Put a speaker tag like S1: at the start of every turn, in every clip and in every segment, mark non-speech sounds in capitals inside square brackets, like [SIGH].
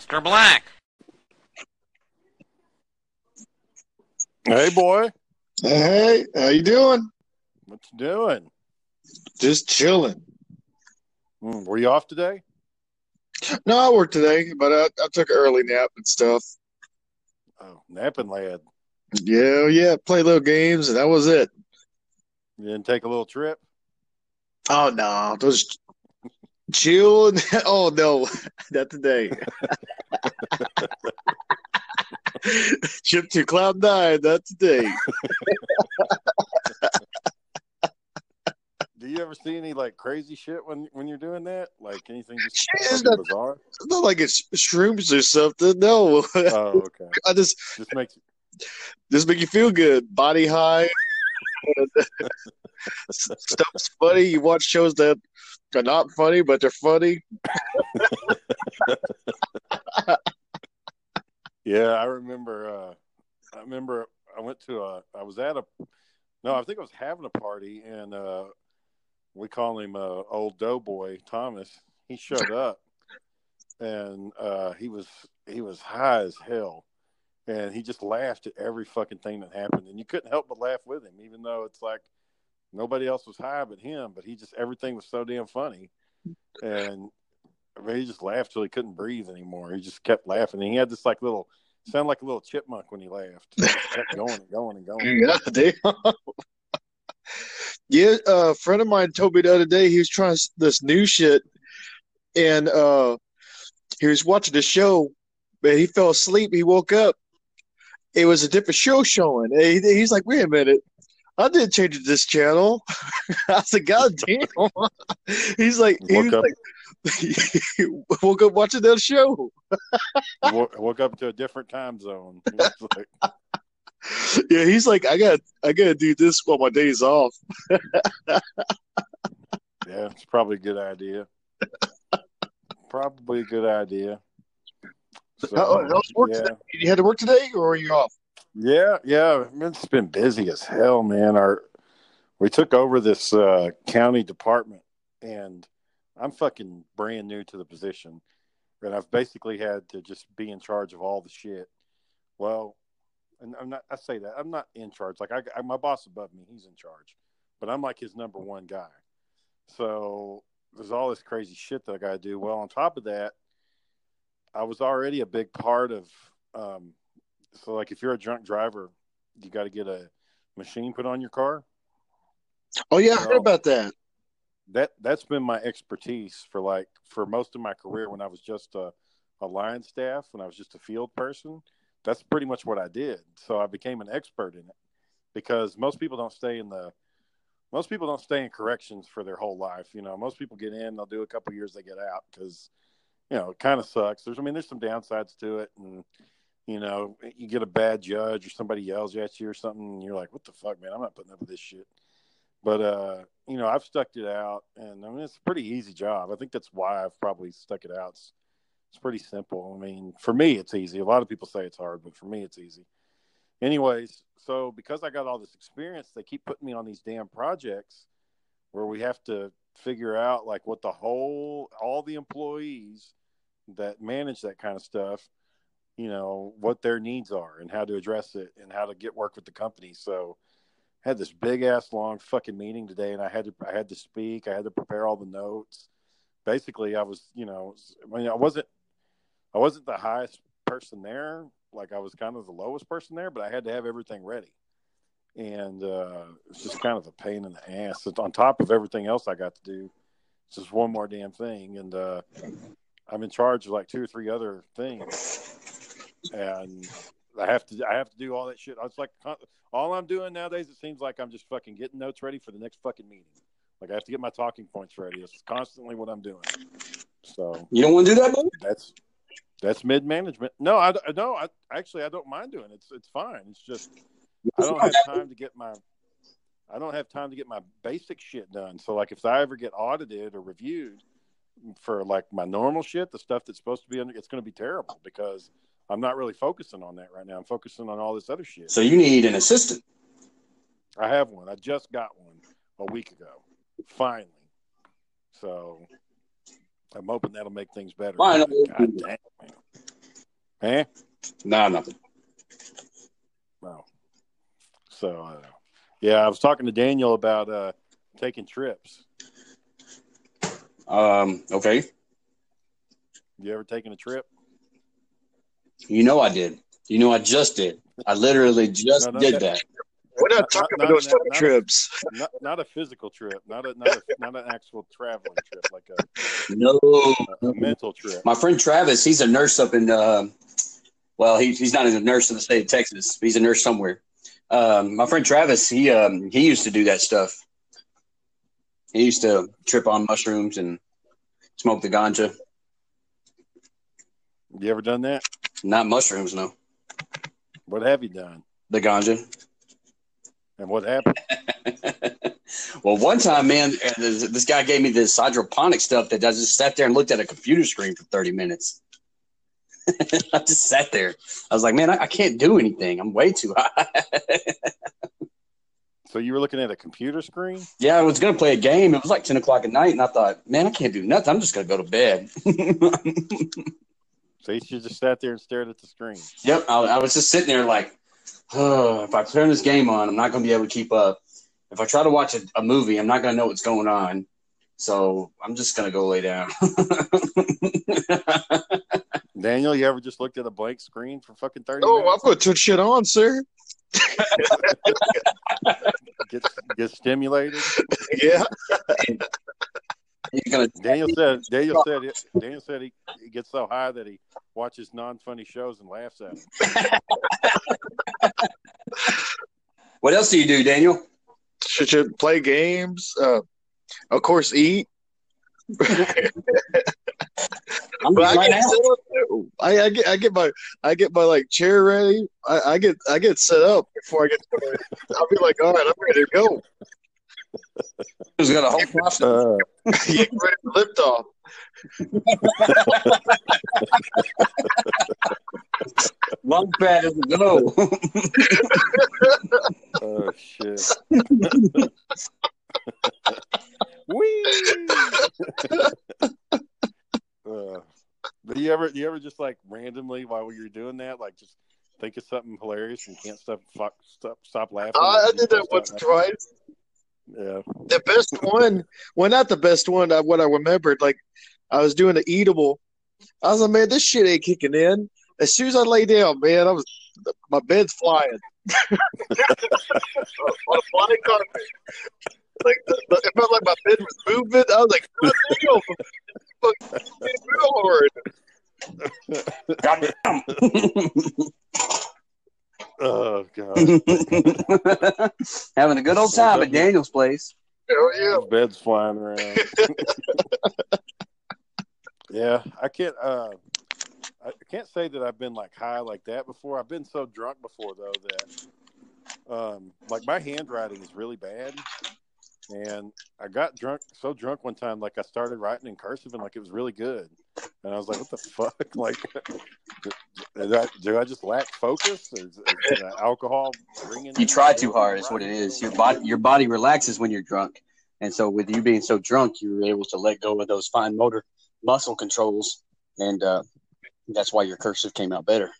S1: Mr. Black.
S2: Hey, boy,
S3: Hey, how you doing?
S2: what you doing?
S3: Just chilling.
S2: Hmm, were you off today?
S3: No, I worked today, but I, I took an early nap and stuff.
S2: Oh, napping lad.
S3: Yeah, yeah, play little games, and that was it.
S2: You didn't take a little trip?
S3: Oh no, those chill. [LAUGHS] Oh no, not today. Chip to cloud nine, not today. [LAUGHS]
S2: Do you ever see any like crazy shit when when you're doing that? Like anything just
S3: Shit, it's not-
S2: bizarre?
S3: It's not like it's shrooms or something. No,
S2: Oh, [LAUGHS] okay.
S3: I just
S2: Just makes
S3: just make you feel good, body high. Stuff's funny. You watch shows that are not funny, but they're funny.
S2: Yeah, I remember. Uh, I remember I went to a. I was at a. No, I think I was having a party, and uh, we call him uh, Old Doughboy Thomas. He showed up, and uh, he was he was high as hell, and he just laughed at every fucking thing that happened, and you couldn't help but laugh with him, even though it's like nobody else was high but him. But he just everything was so damn funny, and I mean, he just laughed till he couldn't breathe anymore. He just kept laughing. And he had this like little, sound like a little chipmunk when he laughed. He kept going and going and going. [LAUGHS]
S3: Yeah, damn. [LAUGHS] yeah, uh, a friend of mine told me the other day he was trying this new shit, and uh, he was watching the show, but he fell asleep. He woke up. It was a different show showing. He- he's like, "Wait a minute." I didn't change it this channel. [LAUGHS] I said, God [LAUGHS] damn. He's like, he
S2: Woke
S3: was
S2: up.
S3: like, [LAUGHS] woke up watching that show.
S2: Woke, woke up to a different time zone. Like,
S3: Yeah, he's like, I got, I gotta do this while my day's off.
S2: yeah, it's probably a good idea. Probably a good idea. So,
S3: How, how's work
S2: yeah.
S3: today? You had to work today, or are you off?
S2: Yeah, yeah, it's been busy as hell, man. Our we took over this uh, county department, and I'm fucking brand new to the position, and I've basically had to just be in charge of all the shit. Well, and I'm not. I say that I'm not in charge. Like I, I my boss above me, he's in charge, but I'm like his number one guy. So there's all this crazy shit that I got to do. Well, on top of that, I was already a big part of. Um, so, like, if you're a drunk driver, you got to get a machine put on your car.
S3: Oh yeah, I heard about that.
S2: That that's been my expertise for like for most of my career. When I was just a, a line staff, when I was just a field person, that's pretty much what I did. So I became an expert in it because most people don't stay in the most people don't stay in corrections for their whole life. You know, most people get in, they'll do a couple years, they get out because you know it kind of sucks. There's I mean, there's some downsides to it, and you know, you get a bad judge or somebody yells at you or something, you're like, what the fuck, man? I'm not putting up with this shit. But uh, you know, I've stuck it out, and I mean, it's a pretty easy job. I think that's why I've probably stuck it out. It's It's pretty simple. I mean, for me, it's easy. A lot of people say it's hard, but for me, it's easy. Anyways, so because I got all this experience, they keep putting me on these damn projects where we have to figure out like what the whole all the employees that manage that kind of stuff you know what their needs are and how to address it and how to get work with the company. So I had this big ass long fucking meeting today and i had to i had to speak. I had to prepare all the notes. Basically i was you know i mean i wasn't i wasn't the highest person there. Like i was kind of the lowest person there but i had to have everything ready. And uh, it's just kind of a pain in the ass. It's on top of everything else I got to do. It's just one more damn thing, and uh, I'm in charge of like two or three other things, and I have to I have to do all that shit. It's like all I'm doing nowadays. It seems like I'm just fucking getting notes ready for the next fucking meeting. Like I have to get my talking points ready. It's constantly what I'm doing. So
S4: You don't want to do that, boy?
S2: that's that's mid management. No, I no. I actually I don't mind doing it. It's it's fine. It's just I don't have time to get my I don't have time to get my basic shit done. So like if I ever get audited or reviewed for like my normal shit, the stuff that's supposed to be under it's going to be terrible because I'm not really focusing on that right now. I'm focusing on all this other shit.
S4: So you need an assistant.
S2: I have one. I just got one a week ago. Finally. So I'm hoping that'll make things better.
S4: Finally.
S2: God damn. Man. Eh?
S4: Nah, nothing.
S2: No. So, uh, yeah, I was talking to Daniel about uh, taking trips.
S4: Um, okay.
S2: You ever taken a trip?
S4: You know I did. You know I just did. I literally just
S2: No, no,
S4: did
S2: that-
S4: that.
S3: We're not
S2: Not-
S3: talking
S2: not-
S3: about those
S2: not-
S3: type of
S2: not-
S3: trips.
S2: Not, not a physical trip, not a not a, not an actual traveling trip, like a,
S4: No.
S2: a mental trip.
S4: My friend Travis, he's a nurse up in, uh, well, he, he's not a nurse in the state of Texas. He's a nurse somewhere. Um, my friend Travis, he um, he used to do that stuff. He used to trip on mushrooms and smoke the ganja.
S2: You ever done that?
S4: Not mushrooms, no.
S2: What have you done?
S4: The ganja.
S2: And what happened? [LAUGHS]
S4: well, one time, man, uh, this this guy gave me this hydroponic stuff that I just sat there and looked at a computer screen for 30 minutes. [LAUGHS] I just sat there. I was like, man, I, I can't do anything. I'm way too high.
S2: So you were looking at a computer screen?
S4: yeah, I was going to play a game. It was like 10 o'clock at night, and I thought, man, I can't do nothing. I'm just going to go to bed. [LAUGHS]
S2: So you just sat there and stared at the screen.
S4: yep. I, I was just sitting there like, oh, if I turn this game on, I'm not going to be able to keep up. If I try to watch a, a movie, I'm not going to know what's going on. So I'm just going to go lay down. [LAUGHS]
S2: Daniel, you ever just looked at a blank screen for fucking thirty
S3: Oh, I
S2: minutes?
S3: put some shit on, sir. [LAUGHS]
S2: Get get stimulated. [LAUGHS]
S3: Yeah.
S4: You're gonna
S2: Daniel said. Daniel said. It, Daniel said he, he gets so high that he watches non-funny shows and laughs at them. [LAUGHS]
S4: What else do you do, Daniel?
S3: Should, should play games. Uh, of course, eat. [LAUGHS]
S4: I'm
S3: But I get
S4: now.
S3: set up too. I, I get I get my I get my like chair ready. I, I get I get set up before I get started. I'll be like, all right, I'm ready to go.
S4: He's got a whole process.
S2: Uh,
S3: Get ready for lift off.
S4: Lung pad is a go. [LAUGHS]
S2: oh shit. [LAUGHS] Wee. [LAUGHS] uh, do you ever do you ever just like randomly while you're doing that, like just think of something hilarious and can't stop fuck, stop stop laughing?
S3: I, I did that once twice.
S2: Yeah.
S3: The best [LAUGHS] one, well, not the best one. uh, What I remembered, like I was doing the eatable. I was like, man, this shit ain't kicking in. As soon as I lay down, man, I was my bed's flying on a flying carpet. Like the, the, it felt like my bed was moving. I was like, God damn, fuck, it's real hard.
S2: Oh god. [LAUGHS]
S4: Having a good old time at Daniel's place.
S3: Hell yeah.
S2: His bed's flying around. [LAUGHS] yeah, I can't. Uh, I can't say that I've been like high like that before. I've been so drunk before though that, um, like my handwriting is really bad. And I got drunk, so drunk one time, like I started writing in cursive and like it was really good. And I was like, "What the [LAUGHS] fuck? Like, [LAUGHS] do I, I just lack focus? Is, is alcohol bringing?"
S4: You try too hard, is what it is. Your body, your body relaxes when you're drunk, and so with you being so drunk, you were able to let go of those fine motor muscle controls, and uh, that's why your cursive came out better.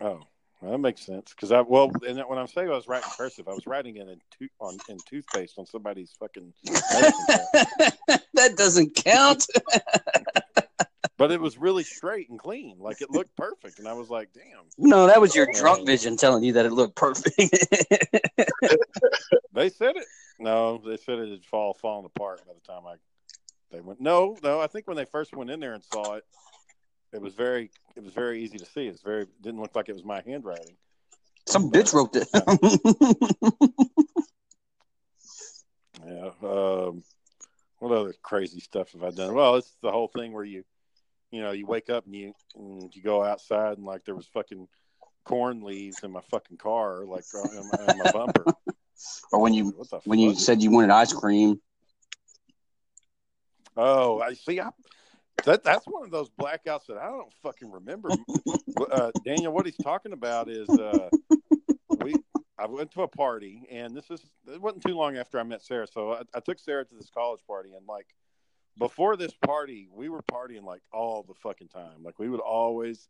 S2: Oh, well, that makes sense because I well, and when I'm saying I was writing cursive, I was writing it in to, on in toothpaste on somebody's fucking. [LAUGHS]
S4: that doesn't count. [LAUGHS]
S2: but it was really straight and clean, like it looked perfect, and I was like, "Damn."
S4: No, that was your drunk uh, vision telling you that it looked perfect. [LAUGHS]
S2: they said it. No, they said it had fall falling apart by the time I they went. No, no, I think when they first went in there and saw it, it was very it was very easy to see. It's very didn't look like it was my handwriting.
S4: Some bitch wrote it. [LAUGHS]
S2: yeah. Um, what other crazy stuff have I done? Well, it's the whole thing where you, you know, you wake up and you and you go outside and like there was fucking corn leaves in my fucking car, like in my, in my bumper. [LAUGHS]
S4: or when you when you said you wanted ice cream.
S2: Oh, I see. I, that that's one of those blackouts that I don't fucking remember. uh, Daniel, what he's talking about is uh, we. I went to a party, and this is it wasn't too long after I met Sarah. So I, I took Sarah to this college party, and like before this party, we were partying like all the fucking time. Like we would always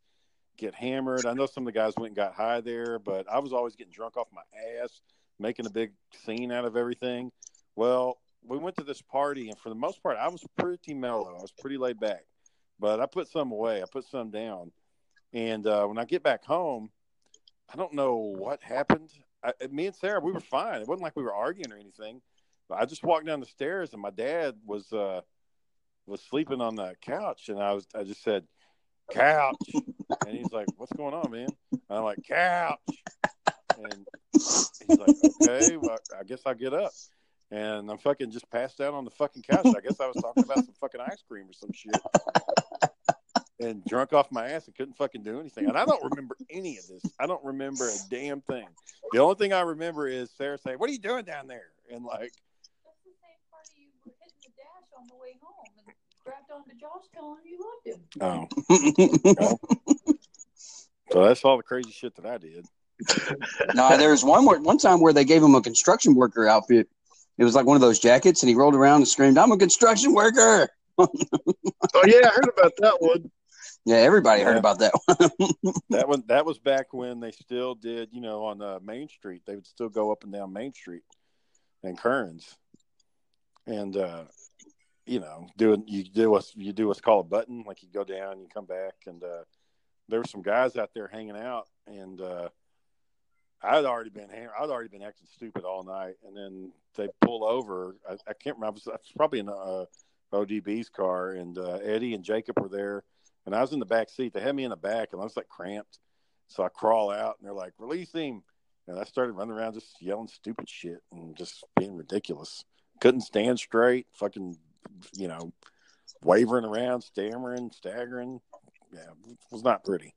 S2: get hammered. I know some of the guys went and got high there, but I was always getting drunk off my ass, making a big scene out of everything. Well, we went to this party, and for the most part, I was pretty mellow. I was pretty laid back, but I put some away. I put some down, and uh, when I get back home, I don't know what happened. I, me and Sarah, we were fine. It wasn't like we were arguing or anything. But I just walked down the stairs, and my dad was uh, was sleeping on the couch, and I was I just said, "Couch," and he's like, "What's going on, man?" And I'm like, "Couch," and he's like, "Okay, well, I guess I'll get up." And I'm fucking just passed out on the fucking couch. I guess I was talking about some fucking ice cream or some shit. [LAUGHS] and drunk off my ass and couldn't fucking do anything. And I don't remember any of this. I don't remember a damn thing. The only thing I remember is Sarah saying, "What are you doing down there?" And like,
S1: that's the same party you were hitting the dash on the way home and grabbed onto Josh telling you loved him.
S2: Oh. oh. [LAUGHS] so that's all the crazy shit that I did.
S4: no, there was one one time where they gave him a construction worker outfit it was like one of those jackets, and he rolled around and screamed, "I'm a construction worker." [LAUGHS]
S3: oh yeah, I heard about that one.
S4: Yeah, everybody yeah. heard about that
S2: one. [LAUGHS] that one that was back when they still did, you know, on uh, Main Street. They would still go up and down Main Street and Kearns, and uh, you know, doing you do what's you do what's called a button, like you go down, you come back, and uh, there were some guys out there hanging out, and uh, I'd already been I'd already been acting stupid all night, and then they pull over. I, I can't remember. I was, probably in uh, ODB's car, and uh, Eddie and Jacob were there, and I was in the back seat. They had me in the back, and I was like cramped, so I crawl out, and they're like, "Release him!" And I started running around just yelling stupid shit and just being ridiculous. Couldn't stand straight, fucking, you know, wavering around, stammering, staggering. Yeah, was not pretty.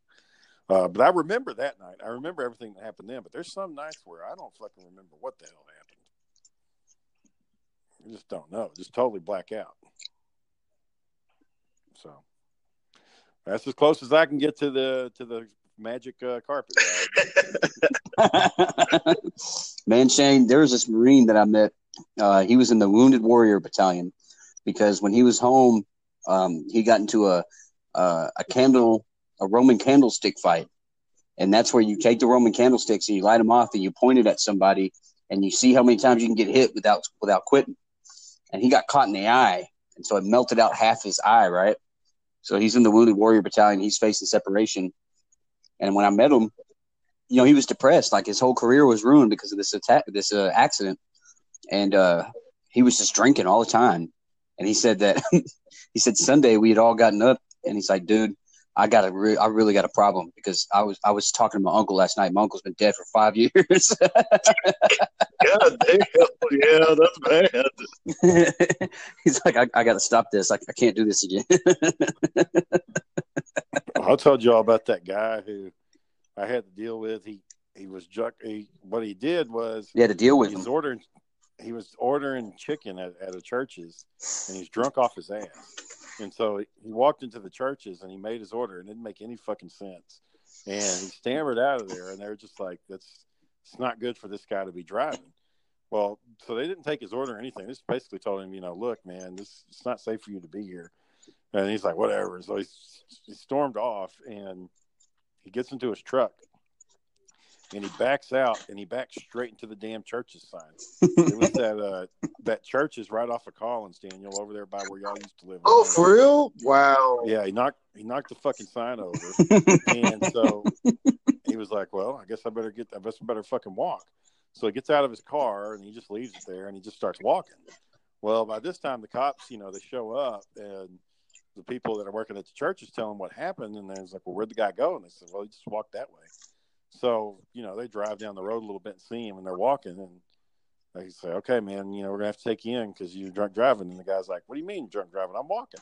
S2: Uh, but I remember that night. I remember everything that happened then. But there's some nights where I don't fucking remember what the hell happened. I just don't know. Just totally black out. So that's as close as I can get to the to the magic uh, carpet. [LAUGHS]
S4: Man, Shane, there was this Marine that I met. Uh, he was in the Wounded Warrior Battalion because when he was home, um, he got into a uh, a candle a Roman candlestick fight. And that's where you take the Roman candlesticks and you light them off and you point it at somebody and you see how many times you can get hit without without quitting. And he got caught in the eye, and so it melted out half his eye, right? So he's in the Wounded Warrior Battalion. He's facing separation. And when I met him, you know, he was depressed. Like his whole career was ruined because of this attack, this uh, accident. And uh, he was just drinking all the time. And he said that [LAUGHS] he said Sunday we had all gotten up, and he's like, "Dude, I got a re- I really got a problem because I was I was talking to my uncle last night. My uncle's been dead for five [LAUGHS] years.
S3: God damn, yeah, that's
S4: bad. [LAUGHS] He's like, I, I got to stop this. I, I can't do this again. [LAUGHS]
S2: I told you all about that guy who I had to deal with. He he was juck. He what he did was
S4: you had to deal with
S2: he's
S4: him.
S2: ordering. he was ordering chicken at, at a Church's, and he's drunk off his ass. And so he, walked into the Church's and he made his order, and it didn't make any fucking sense. And he stammered out of there, and they were just like, "That's it's not good for this guy to be driving." Well, so they didn't take his order or anything. They just basically told him, you know, look, man, this it's not safe for you to be here. And he's like, whatever. So he, he stormed off, and he gets into his truck, and he backs out and he backs straight into the damn Church's sign. it was [LAUGHS] that uh that church is right off of Collins, Daniel, over there by where y'all used to live.
S3: Oh, for real? Wow.
S2: Yeah, he knocked he knocked the fucking sign over, and so [LAUGHS] he was like, "Well, I guess I better get. I guess I better fucking walk." So he gets out of his car and he just leaves it there and he just starts walking. Well, by this time, the cops, you know, they show up and the people that are working at the church is telling what happened, and they're like, "Well, where'd the guy go?" And they said, "Well, he just walked that way." So, you know, they drive down the road a little bit and see him, and they're walking, and they say, "Okay, man, you know, we're gonna have to take you in because you're drunk driving." And the guy's like, "What do you mean drunk driving? I'm walking."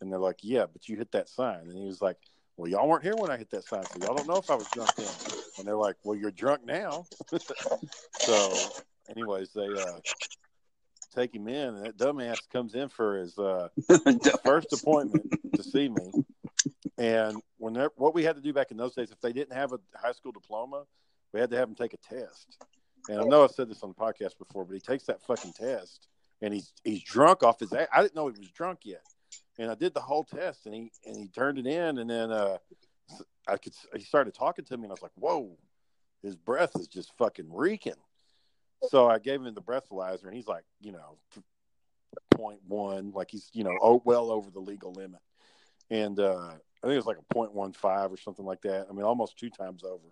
S2: And they're like, "Yeah, but you hit that sign." And he was like, "Well, y'all weren't here when I hit that sign, so y'all don't know if I was drunk then." And they're like, "Well, you're drunk now." [LAUGHS] so, anyways, they uh, take him in, and that dumbass comes in for his uh, [LAUGHS] first appointment to see me. And when what we had to do back in those days, if they didn't have a high school diploma, we had to have them take a test. And I know I've said this on the podcast before, but he takes that fucking test, and he's he's drunk off his. I didn't know he was drunk yet, and I did the whole test, and he and he turned it in, and then uh, I could. He started talking to me, and I was like, "Whoa, his breath is just fucking reeking." So I gave him the breathalyzer, and he's like, you know, 0.1, like he's you know, oh, well over the legal limit, and uh, I think it was like a 0.15 or something like that. I mean, almost two times over.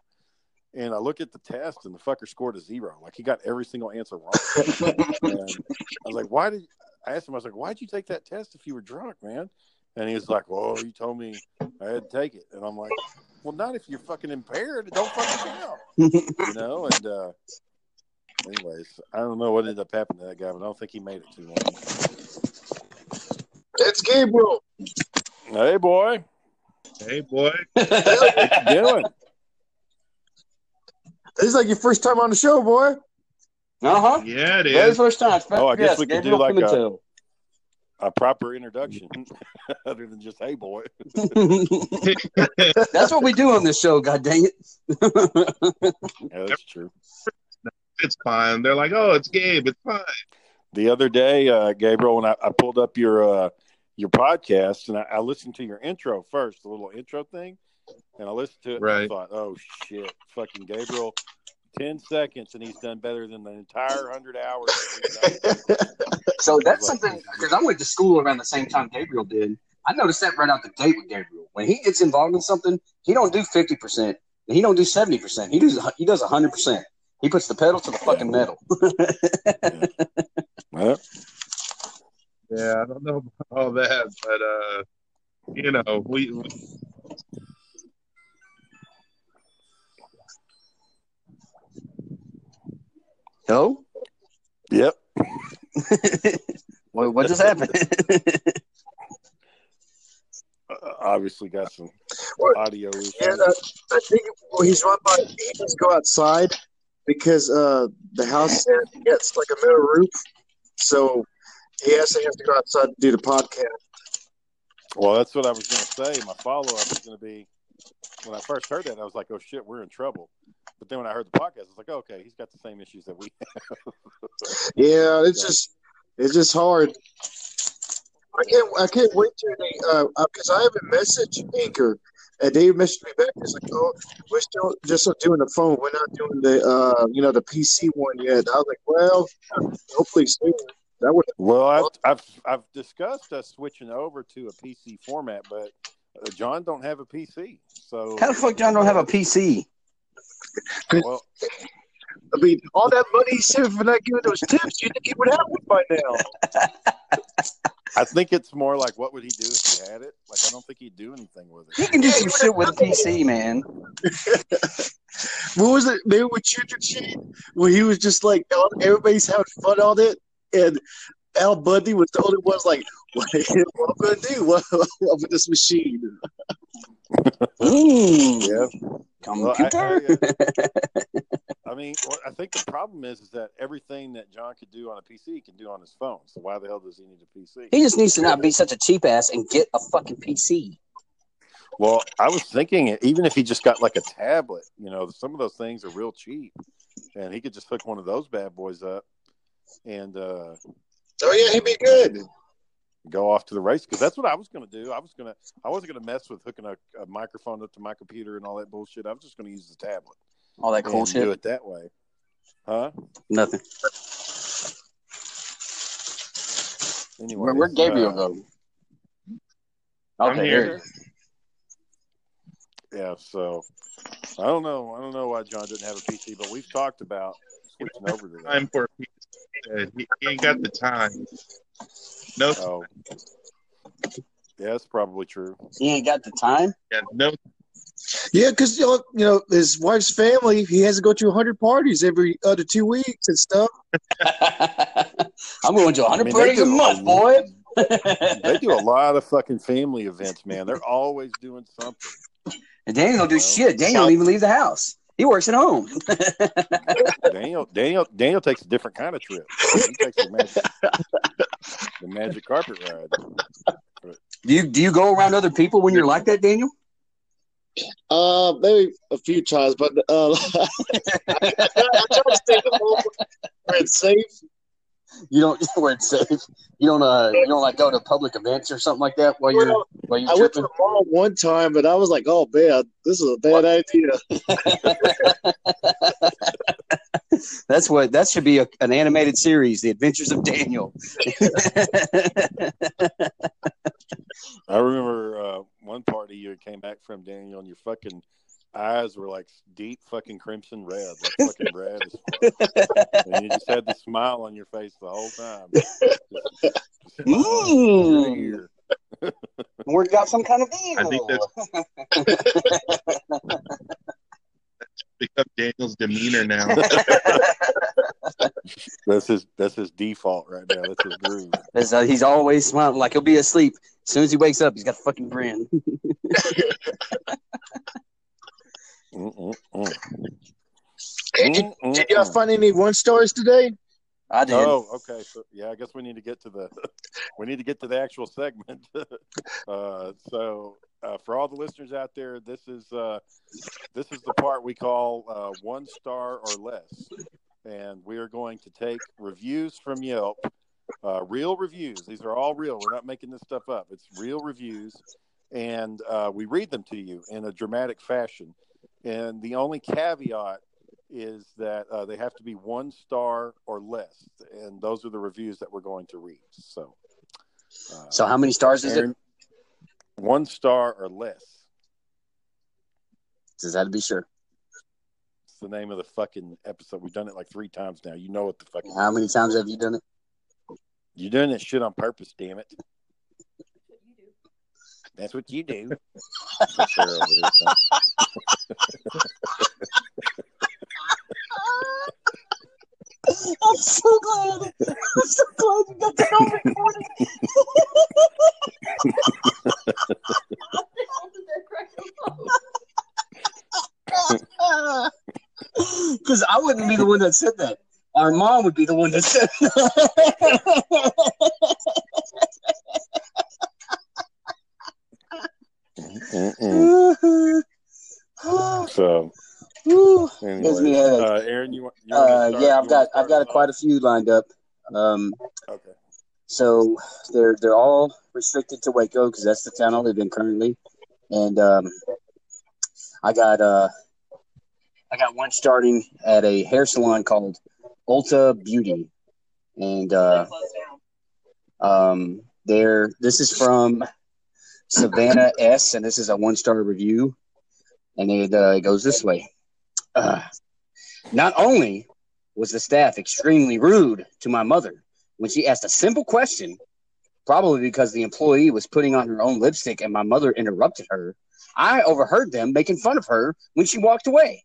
S2: And I look at the test, and the fucker scored a zero. Like he got every single answer wrong. [LAUGHS] and I was like, "Why did?" I asked him. I was like, "Why'd you take that test if you were drunk, man?" And he was like, "Well, you told me I had to take it." And I'm like, "Well, not if you're fucking impaired. It don't fucking count." [LAUGHS] you know. And uh, anyways, I don't know what ended up happening to that guy, but I don't think he made it too long.
S3: It's Gabriel.
S2: Hey, boy.
S5: Hey, boy.
S2: what you doing?
S3: This is like your first time on the show, boy.
S4: Uh huh.
S5: Yeah, it is.
S4: Very first time.
S2: Oh, I guess
S4: Yes,
S2: we could do
S4: Gabriel
S2: like a- A proper introduction, [LAUGHS] other than just "Hey, boy." [LAUGHS]
S4: That's what we do on this show. God dang it. [LAUGHS]
S2: Yeah, that's true.
S5: It's fine. They're like, oh, it's Gabe. It's fine.
S2: The other day, uh, Gabriel, when I, I pulled up your uh, your podcast and I, I listened to your intro first, the little intro thing, and I listened to it. And I
S5: Right.
S2: thought, oh shit, fucking Gabriel, ten seconds, and he's done better than the entire hundred hours. that. [LAUGHS]
S4: So that's something because I went to school around the same time Gabriel did. I noticed that right out the gate with Gabriel. When he gets involved in something, he don't do fifty percent. He don't do seventy percent. He does he does hundred percent. He puts the pedal to the fucking metal. [LAUGHS]
S2: Well,
S5: Yeah, I don't know about all that, but uh, you know, we, we
S4: No.
S2: yep.
S4: what, what just happened? [LAUGHS]
S2: Uh, obviously, got some
S3: What?
S2: audio issues.
S3: Yeah, uh, I think well, he's run by. He needs to go outside because uh, the house gets like a metal roof, so he actually has to go outside to do the podcast.
S2: Well, that's what I was going to say. My follow up is going to be when I first heard that, I was like, oh shit, we're in trouble. But then when I heard the podcast, I was like, okay, he's got the same issues that we have. [LAUGHS]
S3: Yeah, it's just it's just hard. I can't I can't wait till they uh because I have a message anchor and they messaged me back. It's like, oh, we're still just doing the phone. We're not doing the uh you know the PC one yet. I was like, well, hopefully soon. That would
S2: Well, I've, I've I've discussed us switching over to a PC format, but uh, John don't have a PC, so
S4: How the fuck John don't have a PC?
S2: well,
S3: I mean, all that money he saved for not giving those tips, you think he would have one by now. [LAUGHS]
S2: I think it's more like what would he do if he had it? Like I don't think he'd do anything with it.
S4: He can do some shit with a PC, man. [LAUGHS]
S3: What was it? Married with Children Chain, where he was just like, everybody's having fun on it, and Al Bundy was the only one like, what, what I'm gonna do? [LAUGHS] What, what with this machine? [LAUGHS]
S4: Mm,
S2: Yeah, well, I,
S4: computer.
S2: I, uh, [LAUGHS] mean, well, I think the problem is is that everything that John could do on a PC he can do on his phone. So why the hell does he need a PC?
S4: He just needs to not be such a cheap ass and get a fucking PC.
S2: Well, I was thinking even if he just got like a tablet, you know, some of those things are real cheap, and he could just hook one of those bad boys up and uh,
S3: Oh yeah, he'd be good.
S2: go off to the race because that's what I was going to do. I was going to, I wasn't going to mess with hooking a, a microphone up to my computer and all that bullshit. I was just going to use the tablet.
S4: All that cool
S2: and
S4: shit.
S2: Do it that way, huh?
S4: Nothing.
S2: Anyway,
S4: Where, where'd Gabriel
S2: uh,
S4: go?
S5: I'm
S4: Okay,
S5: here.
S4: here.
S2: Yeah, so I don't know. I don't know why John didn't have a PC, but we've talked about switching over to that.
S5: Time for a pizza. Uh, he, he ain't got the time. No,
S2: Oh, yeah, that's probably true.
S4: He ain't got the time.
S5: yeah, no.
S3: Yeah, because you know, his wife's family. He has to go to hundred parties every other two weeks and stuff. [LAUGHS]
S4: I'm going to 100
S2: I mean,
S4: parties a month, boy.
S2: They do a [LAUGHS] lot of fucking family events, man. They're always doing something.
S4: And Daniel don't do
S2: Well,
S4: shit. Daniel don't even leave the house. He works at home.
S2: Daniel, Daniel, Daniel takes a different kind of trip. He takes the magic, the magic carpet ride.
S4: do you do you go around other people when you're like that, Daniel?
S3: Uh, maybe a few times, but uh, [LAUGHS] I try to stay the home where it's safe.
S4: You don't [LAUGHS] you know, where it's safe. You don't uh you don't like go to public events or something like that while you're
S3: Well,
S4: while you're
S3: I went to the mall one time, but I was like, "Oh man, this is a bad idea." [LAUGHS] [LAUGHS]
S4: That's what that should be a, an animated series, The Adventures of Daniel.
S2: I remember uh, one party you came back from Daniel, and your fucking eyes were like deep fucking crimson red, like [LAUGHS] fucking red. As fuck. and you just had the smile on your face the whole time. Just, just smiling ear to
S4: Mm. We got some kind of
S5: I
S4: deal.
S5: think that's [LAUGHS] become Daniel's demeanor now. [LAUGHS]
S2: That's his. That's his default right now. That's his groove.
S4: That's, uh, he's always smiling like he'll be asleep. As soon as he wakes up, he's got a fucking grin.
S2: Mm-mm-mm.
S3: Hey, did, did y'all find any one stars today?
S4: I did.
S2: Oh, okay. So yeah, I guess we need to get to the [LAUGHS] we need to get to the actual segment. [LAUGHS] uh, so uh, for all the listeners out there, this is uh, this is the part we call uh, one star or less, and we are going to take reviews from Yelp, uh, real reviews. These are all real. We're not making this stuff up. It's real reviews, and uh, we read them to you in a dramatic fashion. And the only caveat is that uh, they have to be one star or less, and those are the reviews that we're going to read. So, uh,
S4: So how many stars is it?
S2: One star or less.
S4: Does that to be sure?
S2: It's the name of the fucking episode. We've done it like three times now. You know what the fucking.
S4: How many times have you done it?
S2: You're doing this shit on purpose, damn it. That's what you do. [LAUGHS] That's what Sarah over here saying.
S4: I'm so glad. I'm so glad you got that on recording. Because I wouldn't be the one that said that. Our mom would be the one that said that.
S2: So, anyway, uh, Aaron, you want? You want
S4: Uh, yeah, I've got I've got
S2: start
S4: quite a few lined up. Um.
S2: Okay.
S4: so they're they're all restricted to Waco because that's the town I live in currently, and um, I got uh, I got one starting at a hair salon called Ulta Beauty, and uh, um, there this is from Savannah S, and this is a one star review, and it, uh, it goes this way. Uh, not only was the staff extremely rude to my mother when she asked a simple question, probably because the employee was putting on her own lipstick and my mother interrupted her. I overheard them making fun of her when she walked away.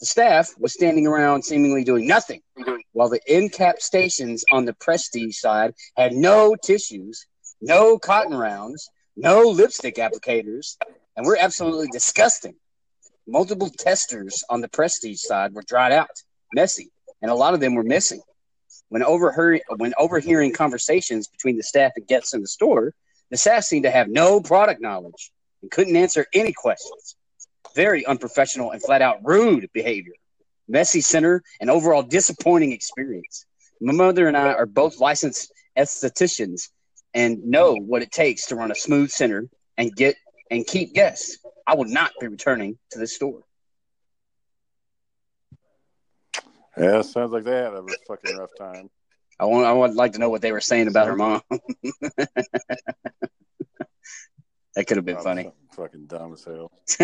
S4: The staff was standing around seemingly doing nothing, while the end cap stations on the prestige side had no tissues, no cotton rounds, no lipstick applicators, and were absolutely disgusting. Multiple testers on the prestige side were dried out. messy, and a lot of them were missing. When when overhearing conversations between the staff and guests in the store, the staff seemed to have no product knowledge and couldn't answer any questions. Very unprofessional and flat out rude behavior. Messy center and overall disappointing experience. My mother and I are both licensed estheticians and know what it takes to run a smooth center and get and keep guests. I will not be returning to this store.
S2: Yeah, sounds like they had a fucking rough time.
S4: I want I would like to know what they were saying about her mom. [LAUGHS] that could have been funny.
S2: Fucking dumb as hell. [LAUGHS]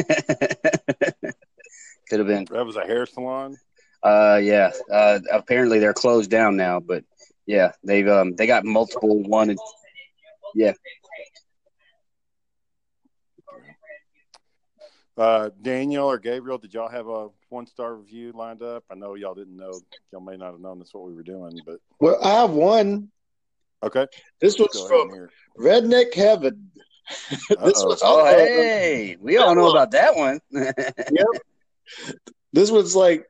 S4: could have been.
S2: That was a hair salon.
S4: Uh, yeah. Uh, apparently they're closed down now, but yeah, they've um they got multiple wanted. Yeah.
S2: Uh, Daniel or Gabriel, did y'all have a one star review lined up? I know y'all didn't know. Y'all may not have known that's what we were doing, but
S3: Well, I have one.
S2: okay.
S3: This one's from
S2: and.
S3: Redneck Heaven. [LAUGHS] this was
S4: oh hey, we all know about that one. [LAUGHS] yep.
S3: This was like,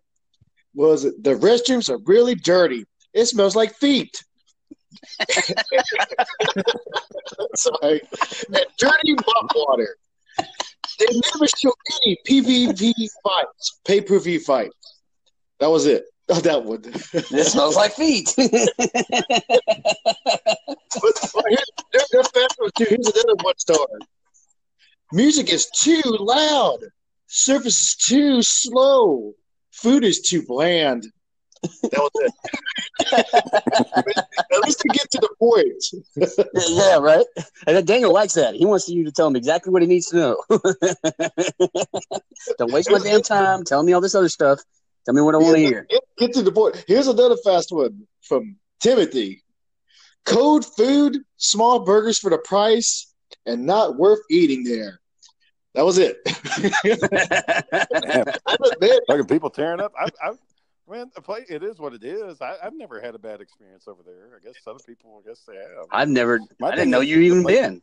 S3: was it? The restrooms are really dirty. It smells like feet. Sorry. And dirty mop water. They never show any PPV fights, pay per view fights. That was it. [LAUGHS] Oh, that one.
S4: this smells like feet.
S3: But, but here, there, there fast one too. Here's [LAUGHS] another one star. Music is too loud. Surface is too slow. Food is too bland. That was it. At least to get to the point.
S4: yeah, right. And Daniel likes that. He wants you to tell him exactly what he needs to know. [LAUGHS] Don't waste my damn time. Tell me all this other stuff. Tell me what I want to hear.
S3: Get, get to the point. Here's another fast one from Timothy. Code food, small burgers for the price, and not worth eating there. That was it. I admit,
S2: Fucking people tearing up. I, I, man, the play. It is what it is. I, I've never had a bad experience over there. I guess other people, I guess they have.
S4: I've never.
S2: My
S4: I didn't know you even
S2: place-
S4: been.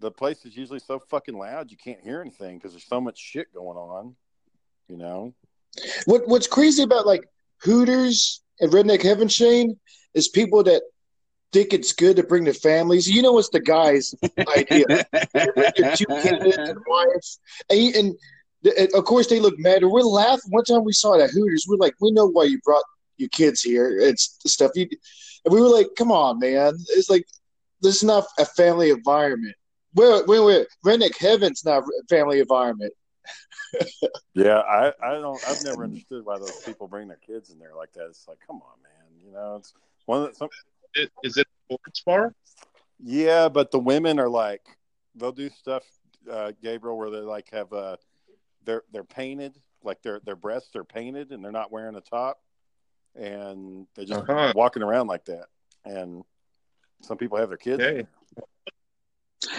S2: The place is usually so fucking loud you can't hear anything because there's so much shit going on. You know.
S3: What what's crazy about like Hooters and Redneck Heaven Shane is people that think it's good to bring the families. You know, it's the guys' [LAUGHS] idea. Your two kids and wives, and, and, and of course they look mad. We're laughing. One time we saw it at Hooters. We're like, we know why you brought your kids here. It's the stuff you. And we were like, come on, man. It's like this is not a family environment. Wait, wait, wait. Redneck Heaven's not a family environment. [LAUGHS]
S2: Yeah, I, I don't. I've never understood why those people bring their kids in there like that. It's like, come on, man. You know, it's one of the, some,
S5: It, is it a sports bar?
S2: Yeah, but the women are like they'll do stuff, uh, Gabriel, where they like have uh they're they're painted, like their their breasts are painted and they're not wearing a top, and they're just
S5: Uh-huh.
S2: walking around like that. And some people have their kids. in
S5: Okay.
S2: there.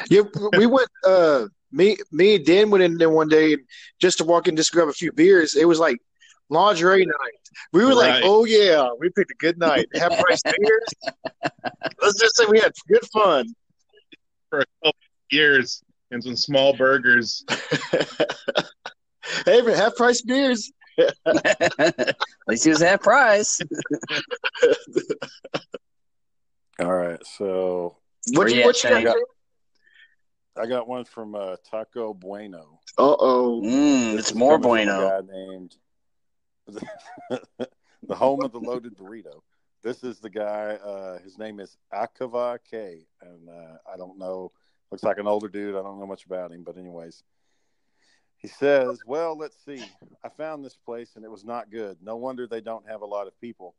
S3: Yeah, we went. Uh, me, me and Dan went in there one day and just to walk in, just grab a few beers. It was like lingerie night. We were like, "Oh yeah, we picked a good night. Half price [LAUGHS] beers. Let's just say we had good fun."
S5: For a couple years and some small burgers. [LAUGHS]
S3: hey, man, half price beers.
S4: At least he was half price. [LAUGHS]
S2: All right, so
S3: What
S4: Where
S3: you
S4: you
S3: what
S4: at,
S3: you
S4: Shane?
S3: got?
S2: I got one from uh, Taco Bueno.
S3: Uh oh.
S4: Mm, it's more
S2: coming a
S4: bueno.
S2: guy named [LAUGHS] the home of the loaded burrito. This is the guy. Uh, his name is Akava K, and uh, I don't know. Looks like an older dude. I don't know much about him, but anyways, he says, "Well, let's see. I found this place, and it was not good. No wonder they don't have a lot of people.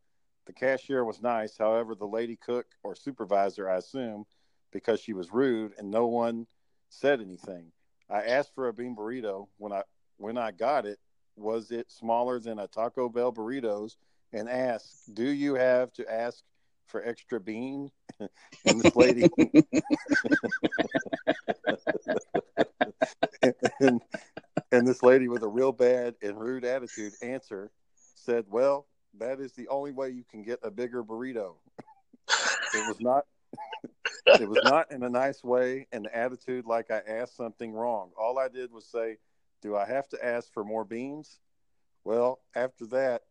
S2: The cashier was nice. However, the lady cook or supervisor, I assume, because she was rude, and no one said anything. I asked for a bean burrito when I when I got it. Was it smaller than a Taco Bell burritos? And asked, "Do you have to ask for extra bean?" [LAUGHS] and this lady, [LAUGHS] and, and this lady with a real bad and rude attitude answer said, "Well, that is the only way you can get a bigger burrito." it was not it was not in a nice way and the attitude like I asked something wrong. All I did was say, Do I have to ask for more beans? Well, after that,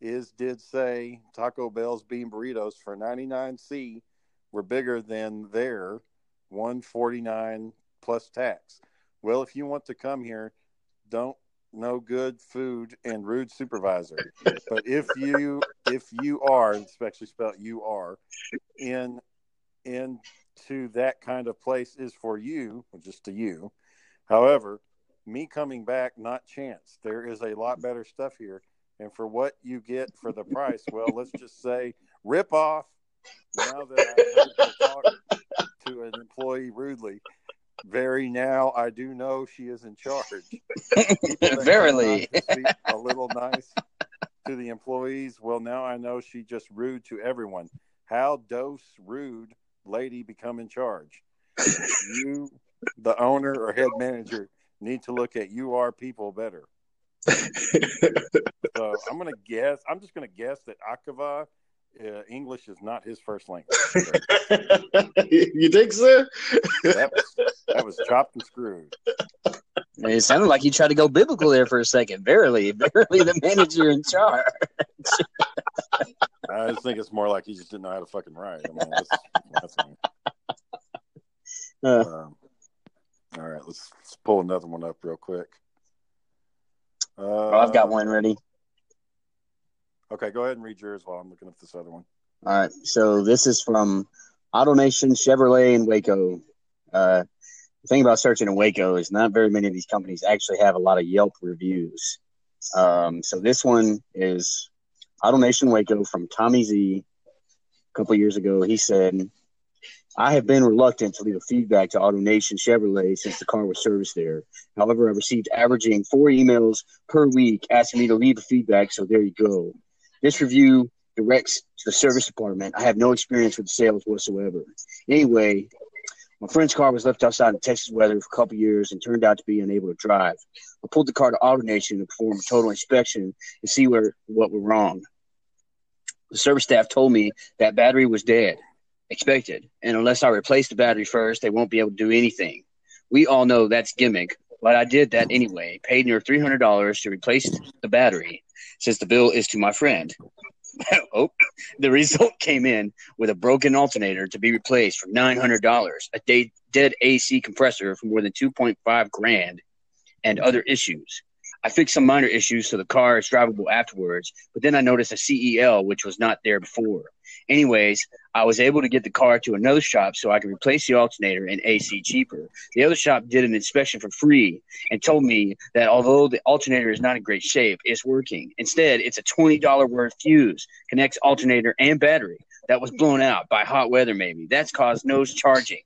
S2: is did say Taco Bell's bean burritos for 99C were bigger than their 149 plus tax. Well, if you want to come here, don't no good food and rude supervisor. But if you if you are, especially spelled you are, in into that kind of place is for you, just to you. However, me coming back, not chance. There is a lot better stuff here. And for what you get for the price, well, let's just say rip off. Now that I talk to an employee rudely, very now I do know she is in charge. [LAUGHS]
S4: Verily.
S2: a little nice to the employees. Well, now I know she just rude to everyone. How dose rude lady become in charge? You, the owner or head manager, need to look at you are people better. [LAUGHS] so I'm gonna guess. I'm just gonna guess that Akava uh, English is not his first language. [LAUGHS]
S3: you think so?
S2: that, was, that was chopped and screwed.
S4: It sounded like you tried to go biblical there for a second. Verily, [LAUGHS] verily, the manager in charge.
S2: I just think it's more like he just didn't know how to fucking write. I mean, that's, that's uh, um, all right, let's, let's, pull another one up real quick.
S4: Uh, oh, I've got one ready.
S2: Okay, go ahead and read yours while I'm looking up this other one.
S4: All right, so this is from AutoNation Chevrolet in Waco. Uh, the thing about searching in Waco is not very many of these companies actually have a lot of Yelp reviews. Um, so this one is AutoNation Waco from Tommy Z. A couple years ago, he said, I have been reluctant to leave a feedback to AutoNation Chevrolet since the car was serviced there. However, I received averaging four emails per week asking me to leave a feedback, so there you go. This review directs to the service department. I have no experience with the sales whatsoever. Anyway, my friend's car was left outside in Texas weather for a couple years and turned out to be unable to drive. I pulled the car to AutoNation to perform a total inspection and see where what went wrong. The service staff told me that battery was dead, expected, and unless I replace the battery first, they won't be able to do anything. We all know that's gimmick, but I did that anyway. Paid near three hundred dollars to replace the battery, since the bill is to my friend. [LAUGHS] oh, the result came in with a broken alternator to be replaced for nine hundred dollars, a de- dead AC compressor for more than two point five grand, and other issues. I fixed some minor issues so the car is drivable afterwards, but then I noticed a CEL which was not there before. Anyways, I was able to get the car to another shop so I could replace the alternator and AC cheaper. The other shop did an inspection for free and told me that although the alternator is not in great shape, it's working. Instead, it's a $20 worth fuse, connects alternator and battery that was blown out by hot weather maybe. That's caused nose charging.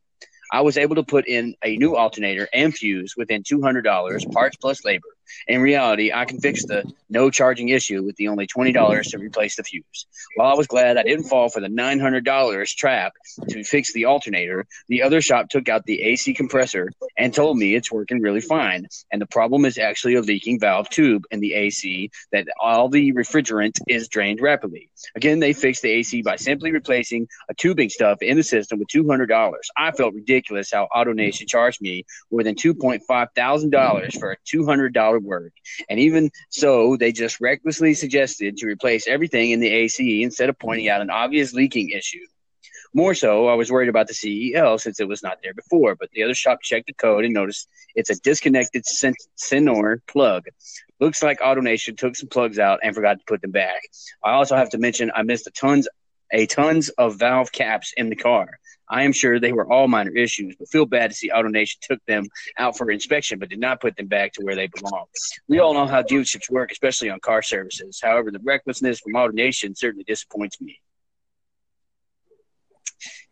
S4: I was able to put in a new alternator and fuse within $200, parts plus labor. In reality, I can fix the no charging issue with the only $20 to replace the fuse. While I was glad I didn't fall for the $900 trap to fix the alternator, the other shop took out the AC compressor and told me it's working really fine. And the problem is actually a leaking valve tube in the AC that all the refrigerant is drained rapidly. Again, they fixed the AC by simply replacing a tubing stuff in the system with $200. I felt ridiculous how AutoNation charged me more than $2.5 thousand for a $200 work. And even so, they just recklessly suggested to replace everything in the AC instead of pointing out an obvious leaking issue. More so, I was worried about the CEL since it was not there before, but the other shop checked the code and noticed it's a disconnected Senor plug. Looks like AutoNation took some plugs out and forgot to put them back. I also have to mention I missed a tons a tons of valve caps in the car. I am sure they were all minor issues, but feel bad to see AutoNation took them out for inspection but did not put them back to where they belong. We all know how dealerships work, especially on car services. However, the recklessness from AutoNation certainly disappoints me.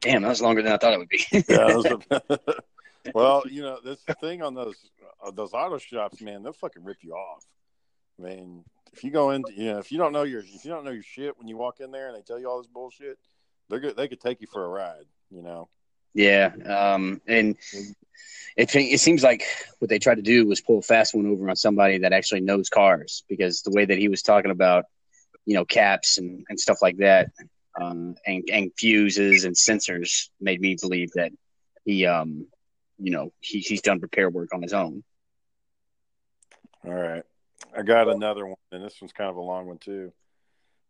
S4: Damn, that was longer than I thought it would be. [LAUGHS] yeah, [LAUGHS]
S2: a, [LAUGHS] well, you know, this thing on those uh, those auto shops, man, they'll fucking rip you off. I mean, if you go in, you know, if you don't know your if you don't know your shit when you walk in there and they tell you all this bullshit, they're good. They could take you for a ride you know.
S4: Yeah, um, and it it seems like what they tried to do was pull a fast one over on somebody that actually knows cars because the way that he was talking about, you know, caps and, and stuff like that, um, and and fuses and sensors made me believe that he, um, you know, he, he's done repair work on his own.
S2: All right, I got another one, and this one's kind of a long one too.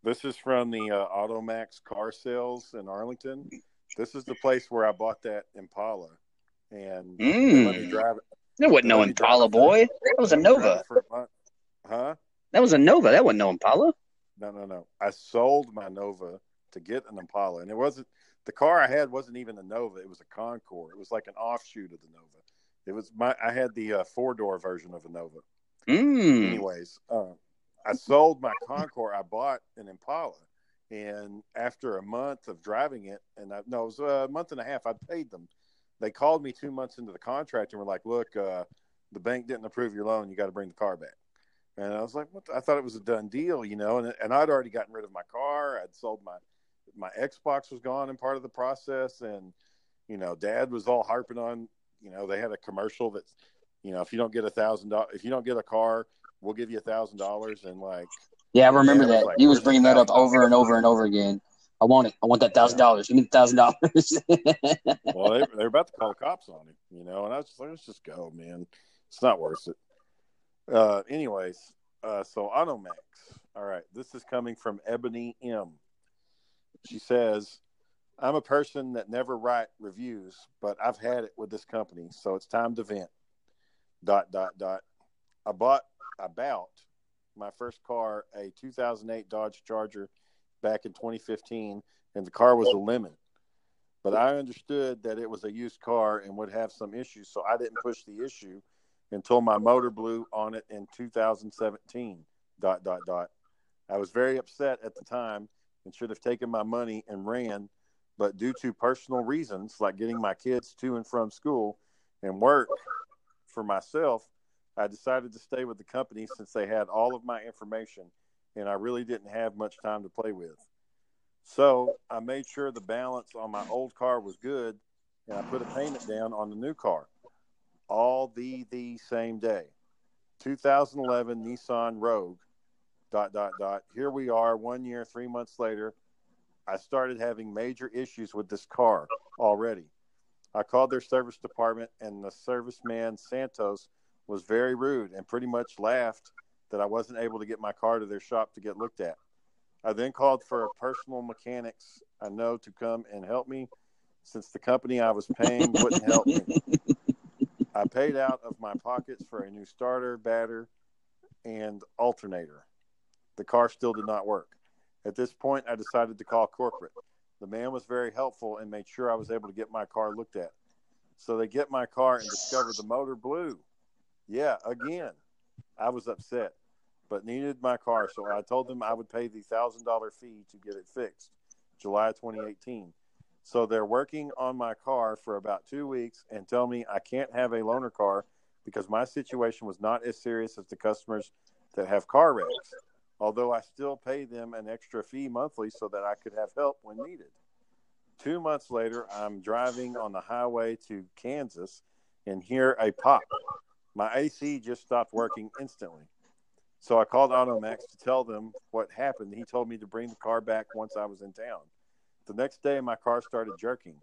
S2: This is from the uh, Automax car sales in Arlington. This is the place where I bought that Impala, and they let me
S6: Mm.
S2: drive it.
S6: There wasn't no
S2: let me drive
S6: Impala, boy. That was a
S2: let me drive
S6: Nova.
S2: a. Huh?
S6: That was a Nova. That wasn't no Impala.
S2: No, no, no. I sold my Nova to get an Impala, and it wasn't the car I had wasn't even a Nova. It was a Concord. It was like an offshoot of the Nova. It was my. I had the uh, four door version of a Nova.
S6: Mm.
S2: Anyways, uh, I sold my Concord. I bought an Impala, and after a month of driving it, and I, no, it was a month and a half. I paid them. They called me two months into the contract and were like, "Look, uh, the bank didn't approve your loan. You got to bring the car back." And I was like, "What?" I thought it was a done deal, you know. And and I'd already gotten rid of my car. I'd sold my my Xbox was gone in part of the process, and you know, Dad was all harping on. You know, they had a commercial that, you know, if you don't get a thousand dollars, if you don't get a car, we'll give you a thousand dollars, and like
S6: Yeah, I remember
S2: was
S6: that.
S2: like,
S6: he was bringing that up over and over and over again. I want it. I want that thousand dollars. Give me the thousand dollars. [LAUGHS]
S2: well, they, they're about to call the cops on him, you know, and I was just like, let's just go, man. It's not worth it. Uh, anyways, uh, so Automax. All right, this is coming from Ebony M. She says, I'm a person that never write reviews, but I've had it with this company, so it's time to vent. Dot, dot, dot. I bought about my first car, a 2008 Dodge Charger, back in 2015, and the car was a lemon but I understood that it was a used car and would have some issues, so I didn't push the issue until my motor blew on it in 2017. Dot dot dot. I was very upset at the time and should have taken my money and ran, but due to personal reasons like getting my kids to and from school and work for myself, I decided to stay with the company since they had all of my information and I really didn't have much time to play with. So I made sure the balance on my old car was good, and I put a payment down on the new car. All the the same day. 2011 Nissan Rogue. Dot dot dot. Here we are, one year, three months later. I started having major issues with this car already. I called their service department, and the serviceman Santos was very rude and pretty much laughed that I wasn't able to get my car to their shop to get looked at. I then called for a personal mechanics I know to come and help me since the company I was paying wouldn't help me. [LAUGHS] I paid out of my pockets for a new starter, batter, and alternator. The car still did not work. At this point, I decided to call corporate. The man was very helpful and made sure I was able to get my car looked at. So they get my car and discovered the motor blew. Yeah, again. I was upset but needed my car, so I told them I would pay the thousand dollar fee to get it fixed. July 2018. So they're working on my car for about two weeks and tell me I can't have a loaner car because my situation was not as serious as the customers that have car wrecks. Although I still pay them an extra fee monthly so that I could have help when needed. Two months later, I'm driving on the highway to Kansas and hear a pop. My AC just stopped working instantly. So I called Automax to tell them what happened. He told me to bring the car back once I was in town. The next day, my car started jerking.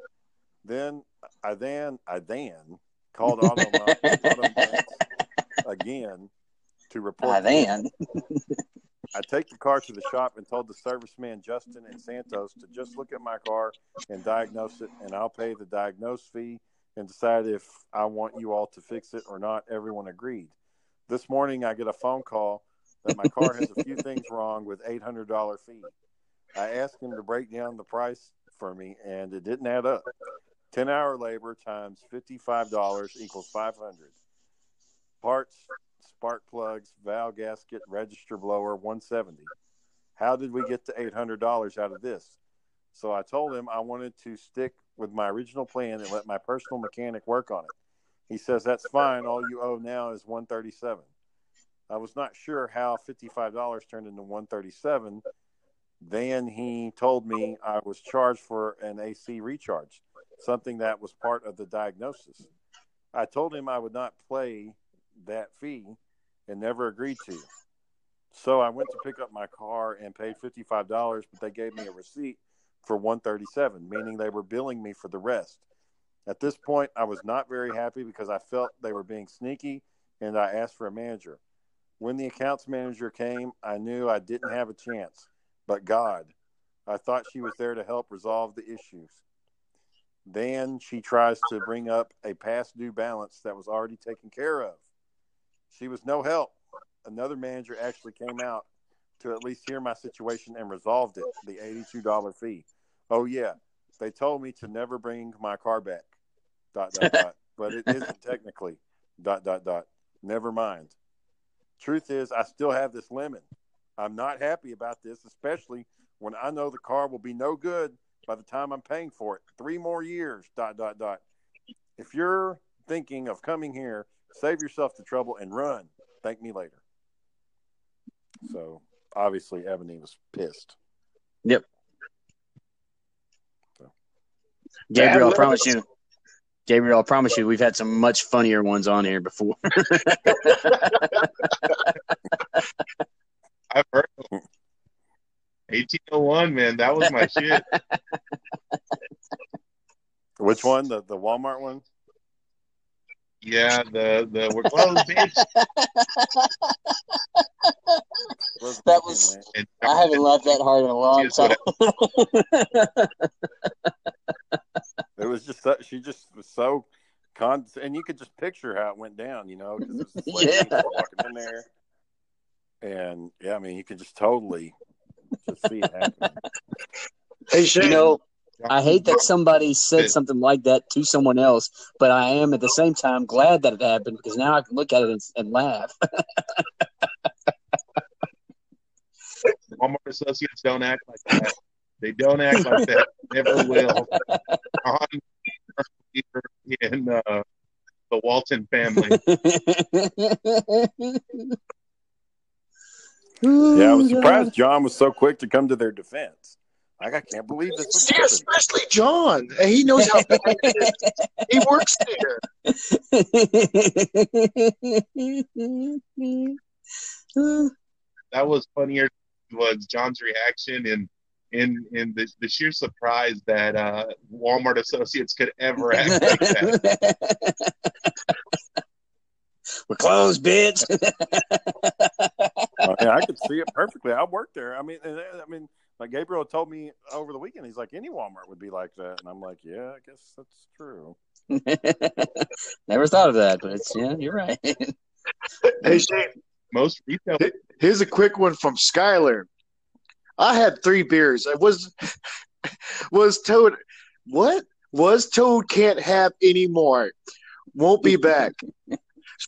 S2: Then I then I then called [LAUGHS] Automax, Automax again to report.
S6: I
S2: the
S6: then.
S2: I take the car to the shop and told the serviceman Justin and Santos to just look at my car and diagnose it, and I'll pay the diagnose fee and decide if I want you all to fix it or not. Everyone agreed. This morning, I get a phone call that my car has a few [LAUGHS] things wrong with eight hundred dollar fee. I asked him to break down the price for me, and it didn't add up. Ten hour labor times fifty five dollars equals five hundred. Parts, spark plugs, valve gasket, register blower, one seventy. How did we get to eight hundred dollars out of this? So I told him I wanted to stick with my original plan and let my personal mechanic work on it. He says that's fine. All you owe now is one thirty seven. I was not sure how fifty five dollars turned into one thirty seven. Then he told me I was charged for an AC recharge, something that was part of the diagnosis. I told him I would not pay that fee and never agreed to. So I went to pick up my car and paid fifty five dollars, but they gave me a receipt for one thirty seven, meaning they were billing me for the rest. At this point, I was not very happy because I felt they were being sneaky and I asked for a manager. When the accounts manager came, I knew I didn't have a chance. but God. I thought she was there to help resolve the issues. Then she tries to bring up a past due balance that was already taken care of. She was no help. Another manager actually came out to at least hear my situation and resolved it the $82 fee. Oh, yeah. They told me to never bring my car back. Dot, dot, dot. [LAUGHS] But it isn't technically. Dot, dot, dot. Never mind. Truth is, I still have this lemon. I'm not happy about this, especially when I know the car will be no good by the time I'm paying for it. Three more years. Dot dot dot. If you're thinking of coming here, save yourself the trouble and run. Thank me later. So obviously, Ebony was pissed.
S4: Yep. Gabriel, I promise you. Gabriel, I promise you, we've had some much funnier ones on here before. [LAUGHS]
S5: I've heard of 1801, man. That was my shit.
S2: Which one? The the Walmart one?
S5: Yeah, the the we're closed, bitch.
S4: that was. I haven't laughed that hard in a long time. [LAUGHS]
S2: it was just so, she just was so con, and you could just picture how it went down, you know, because it was
S4: Yeah.
S2: walking in there, and yeah, I mean, you could just totally just see it happen.
S3: Hey, Shane.
S4: You know, I hate that somebody said something like that to someone else, but I am at the same time glad that it happened because now I can look at it and, and laugh. [LAUGHS]
S5: Walmart associates don't act like that. They don't act like that. Never will. On in uh, the Walton family.
S2: Yeah, I was surprised [LAUGHS] John was so quick to come to their defense. Like, I can't believe this was happening.
S3: Especially John. He knows how bad it is. He works there.
S5: That was funnier was John's reaction and in in the, the sheer surprise that uh, Walmart associates could ever act like that.
S4: We're closed, bitch. [LAUGHS]
S2: Uh, yeah, I could see it perfectly. I worked there. I mean, and, I mean, like Gabriel told me over the weekend, he's like, any Walmart would be like that, and I'm like, yeah, I guess that's true. [LAUGHS]
S4: Never thought of that, but it's yeah, you're right.
S3: Hey, Shane.
S5: Most retail.
S3: Here's a quick one from Skylar. I had three beers. I was was Toad. What was Toad? Can't have any more. Won't be back. [LAUGHS]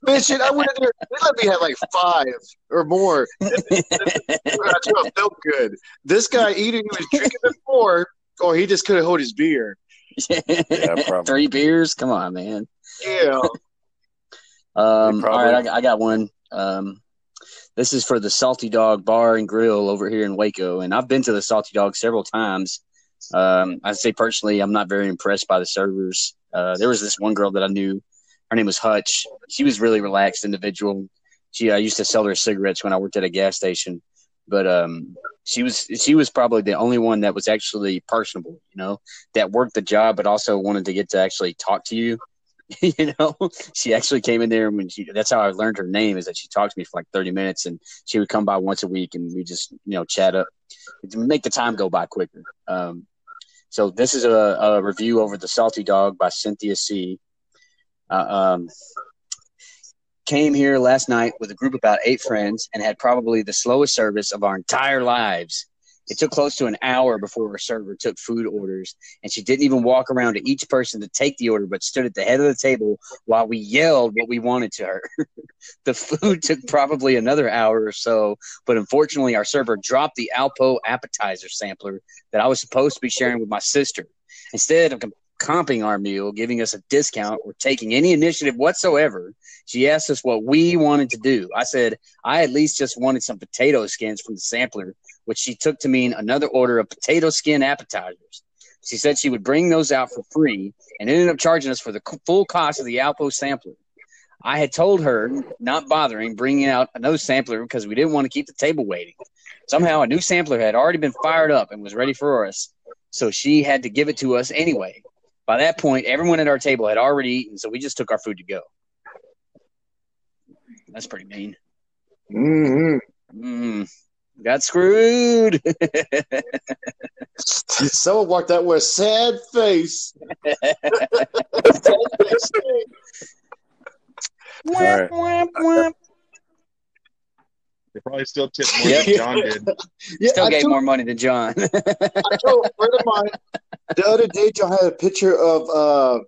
S3: Man, shit, I went in there. They let me have like five or more. [LAUGHS] I felt good. This guy eating, he was drinking before, or he just couldn't hold his beer.
S4: Three beers? Come on, man.
S3: Yeah. [LAUGHS]
S4: Um,
S3: We
S4: all right, I, got- I got one. Um, this is for the Salty Dog Bar and Grill over here in Waco, and I've been to the Salty Dog several times. Um, I say personally, I'm not very impressed by the servers. Uh, there was this one girl that I knew. Her name was Hutch. She was really relaxed individual. She I used to sell her cigarettes when I worked at a gas station, but um, she was she was probably the only one that was actually personable. You know, that worked the job, but also wanted to get to actually talk to you [LAUGHS] you know she actually came in there and when she that's how i learned her name is that she talked to me for like 30 minutes and she would come by once a week and we just you know chat up make the time go by quicker um, so this is a, a review over the salty dog by cynthia c uh, um, came here last night with a group of about eight friends and had probably the slowest service of our entire lives it took close to an hour before her server took food orders, and she didn't even walk around to each person to take the order, but stood at the head of the table while we yelled what we wanted to her. [LAUGHS] the food [LAUGHS] took probably another hour or so, but unfortunately, our server dropped the Alpo appetizer sampler that I was supposed to be sharing with my sister. Instead of comping our meal, giving us a discount, or taking any initiative whatsoever, she asked us what we wanted to do. I said I at least just wanted some potato skins from the sampler, which she took to mean another order of potato skin appetizers. She said she would bring those out for free and ended up charging us for the full cost of the Alpo sampler. I had told her not bothering bringing out another sampler because we didn't want to keep the table waiting. Somehow, a new sampler had already been fired up and was ready for us, so she had to give it to us anyway. By that point, everyone at our table had already eaten, so we just took our food to go. That's pretty mean.
S3: Mm-hmm.
S4: Mm. Got screwed. [LAUGHS]
S3: Someone walked out with a sad face. [LAUGHS] [LAUGHS]
S2: All right.
S5: They probably still tip more
S4: Yeah.
S5: than John did.
S3: Yeah,
S4: Still
S3: I
S4: gave
S3: told,
S4: more money than John.
S3: I [LAUGHS] told [LAUGHS] a friend of mine the other day. John had a picture of uh,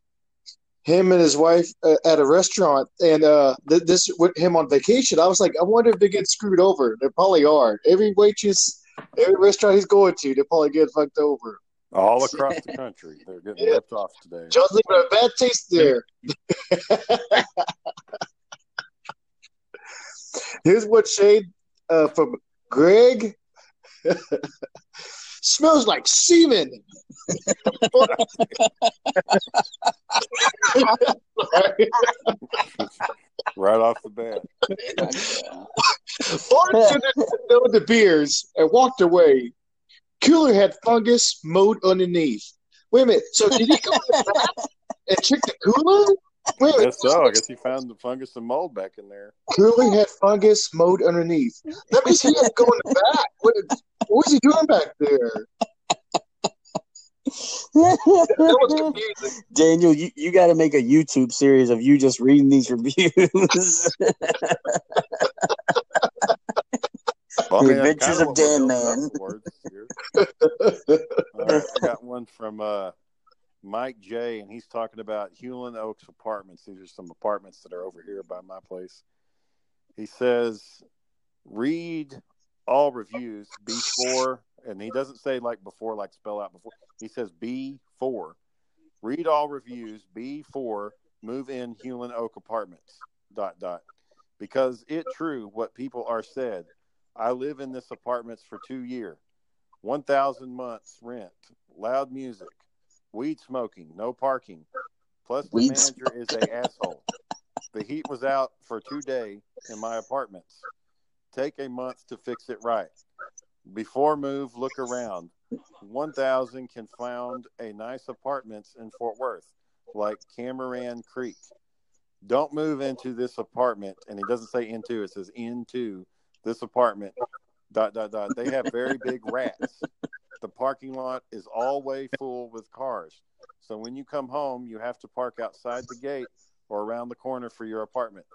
S3: him and his wife uh, at a restaurant, and uh, th- this with him on vacation. I was like, I wonder if they get screwed over. They probably are. Every waitress, every restaurant he's going to, they probably get fucked over.
S2: All across the country, they're getting [LAUGHS]
S3: Yeah.
S2: ripped off today.
S3: John's leaving a bad taste there. Here's what shade uh, from Greg [LAUGHS] smells like semen. [LAUGHS]
S2: Right off the bat.
S3: Bartender [LAUGHS] know the beers and walked away. Cooler had fungus mowed underneath. Wait a minute. So did he go in the and check the cooler? Wait a
S2: I guess so. I guess he found the fungus and mold back in there.
S3: Cooler had fungus mold underneath. Let me see had going go back. What, what was he doing back there? That was confusing.
S4: Daniel, you, you got to make a YouTube series of you just reading these reviews.
S2: Well,
S4: The
S2: I mean, that's
S4: Adventures
S2: kinda
S4: Dan Man.
S2: up towards here. All right, I got one from uh, Mike J, and he's talking about Hewlin Oaks Apartments. These are some apartments that are over here by my place. He says, read all reviews before, and he doesn't say like before, like spell out before. He says B4. Read all reviews B4. Move in Hewlin Oak Apartments. Dot dot. Because it true what people are said. I live in this apartments for two year, one thousand months rent, loud music, weed smoking, no parking. Plus the
S4: Weed
S2: manager is a asshole. The heat was out for two day in my apartments. Take a month to fix it right. Before move, look around. One thousand can found a nice apartments in Fort Worth, like Cameron Creek. Don't move into this apartment, and he doesn't say into, it says into this apartment. Dot dot dot. They have very big rats. The parking lot is always full with cars. So when you come home, you have to park outside the gate or around the corner for your apartment.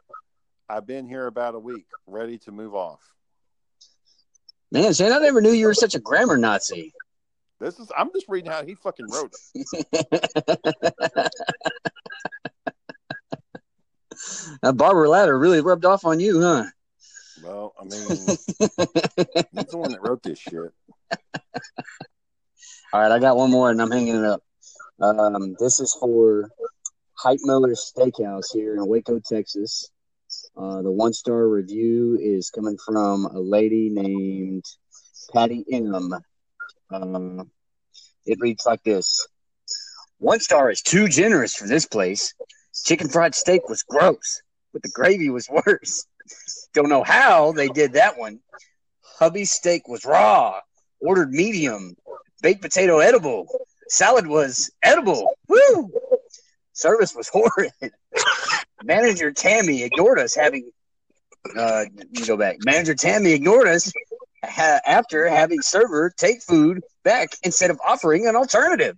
S2: I've been here about a week, ready to move off.
S4: Man, Shane, I never knew you were such a grammar Nazi.
S2: This is I'm just reading how he fucking wrote it. [LAUGHS]
S4: that Barbara Ladder really rubbed off on you, huh?
S2: Well, I mean, he's the one that wrote this shit.
S4: All right, I got one more and I'm hanging it up. Um, this is for Heitmiller Steakhouse here in Waco, Texas. Uh, the one star review is coming from a lady named Patty M. Um, it reads like this One star is too generous for this place. Chicken fried steak was gross, but the gravy was worse. [LAUGHS] Don't know how they did that one. Hubby's steak was raw, ordered medium, baked potato edible. Salad was edible. Woo! Service was horrid. [LAUGHS] Manager Tammy ignored us having. Uh, go back. Manager Tammy ignored us ha- after having server take food back instead of offering an alternative.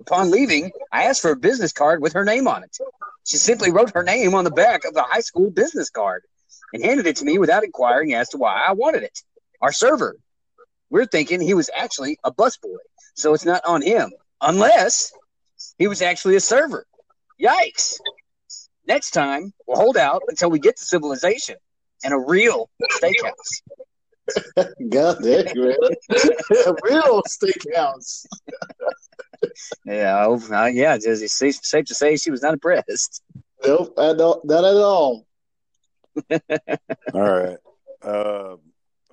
S4: Upon leaving, I asked for a business card with her name on it. She simply wrote her name on the back of the high school business card and handed it to me without inquiring as to why I wanted it. Our server. We're thinking he was actually a busboy, so it's not on him, unless he was actually a server. Yikes. Next time, we'll hold out until we get to civilization and a real steakhouse. [LAUGHS]
S3: God damn, man. a real steakhouse.
S4: Yeah, oh, uh, yeah, it's, it's safe, safe to say she was not impressed.
S3: Nope, I don't, not at all. [LAUGHS]
S2: All right. Uh,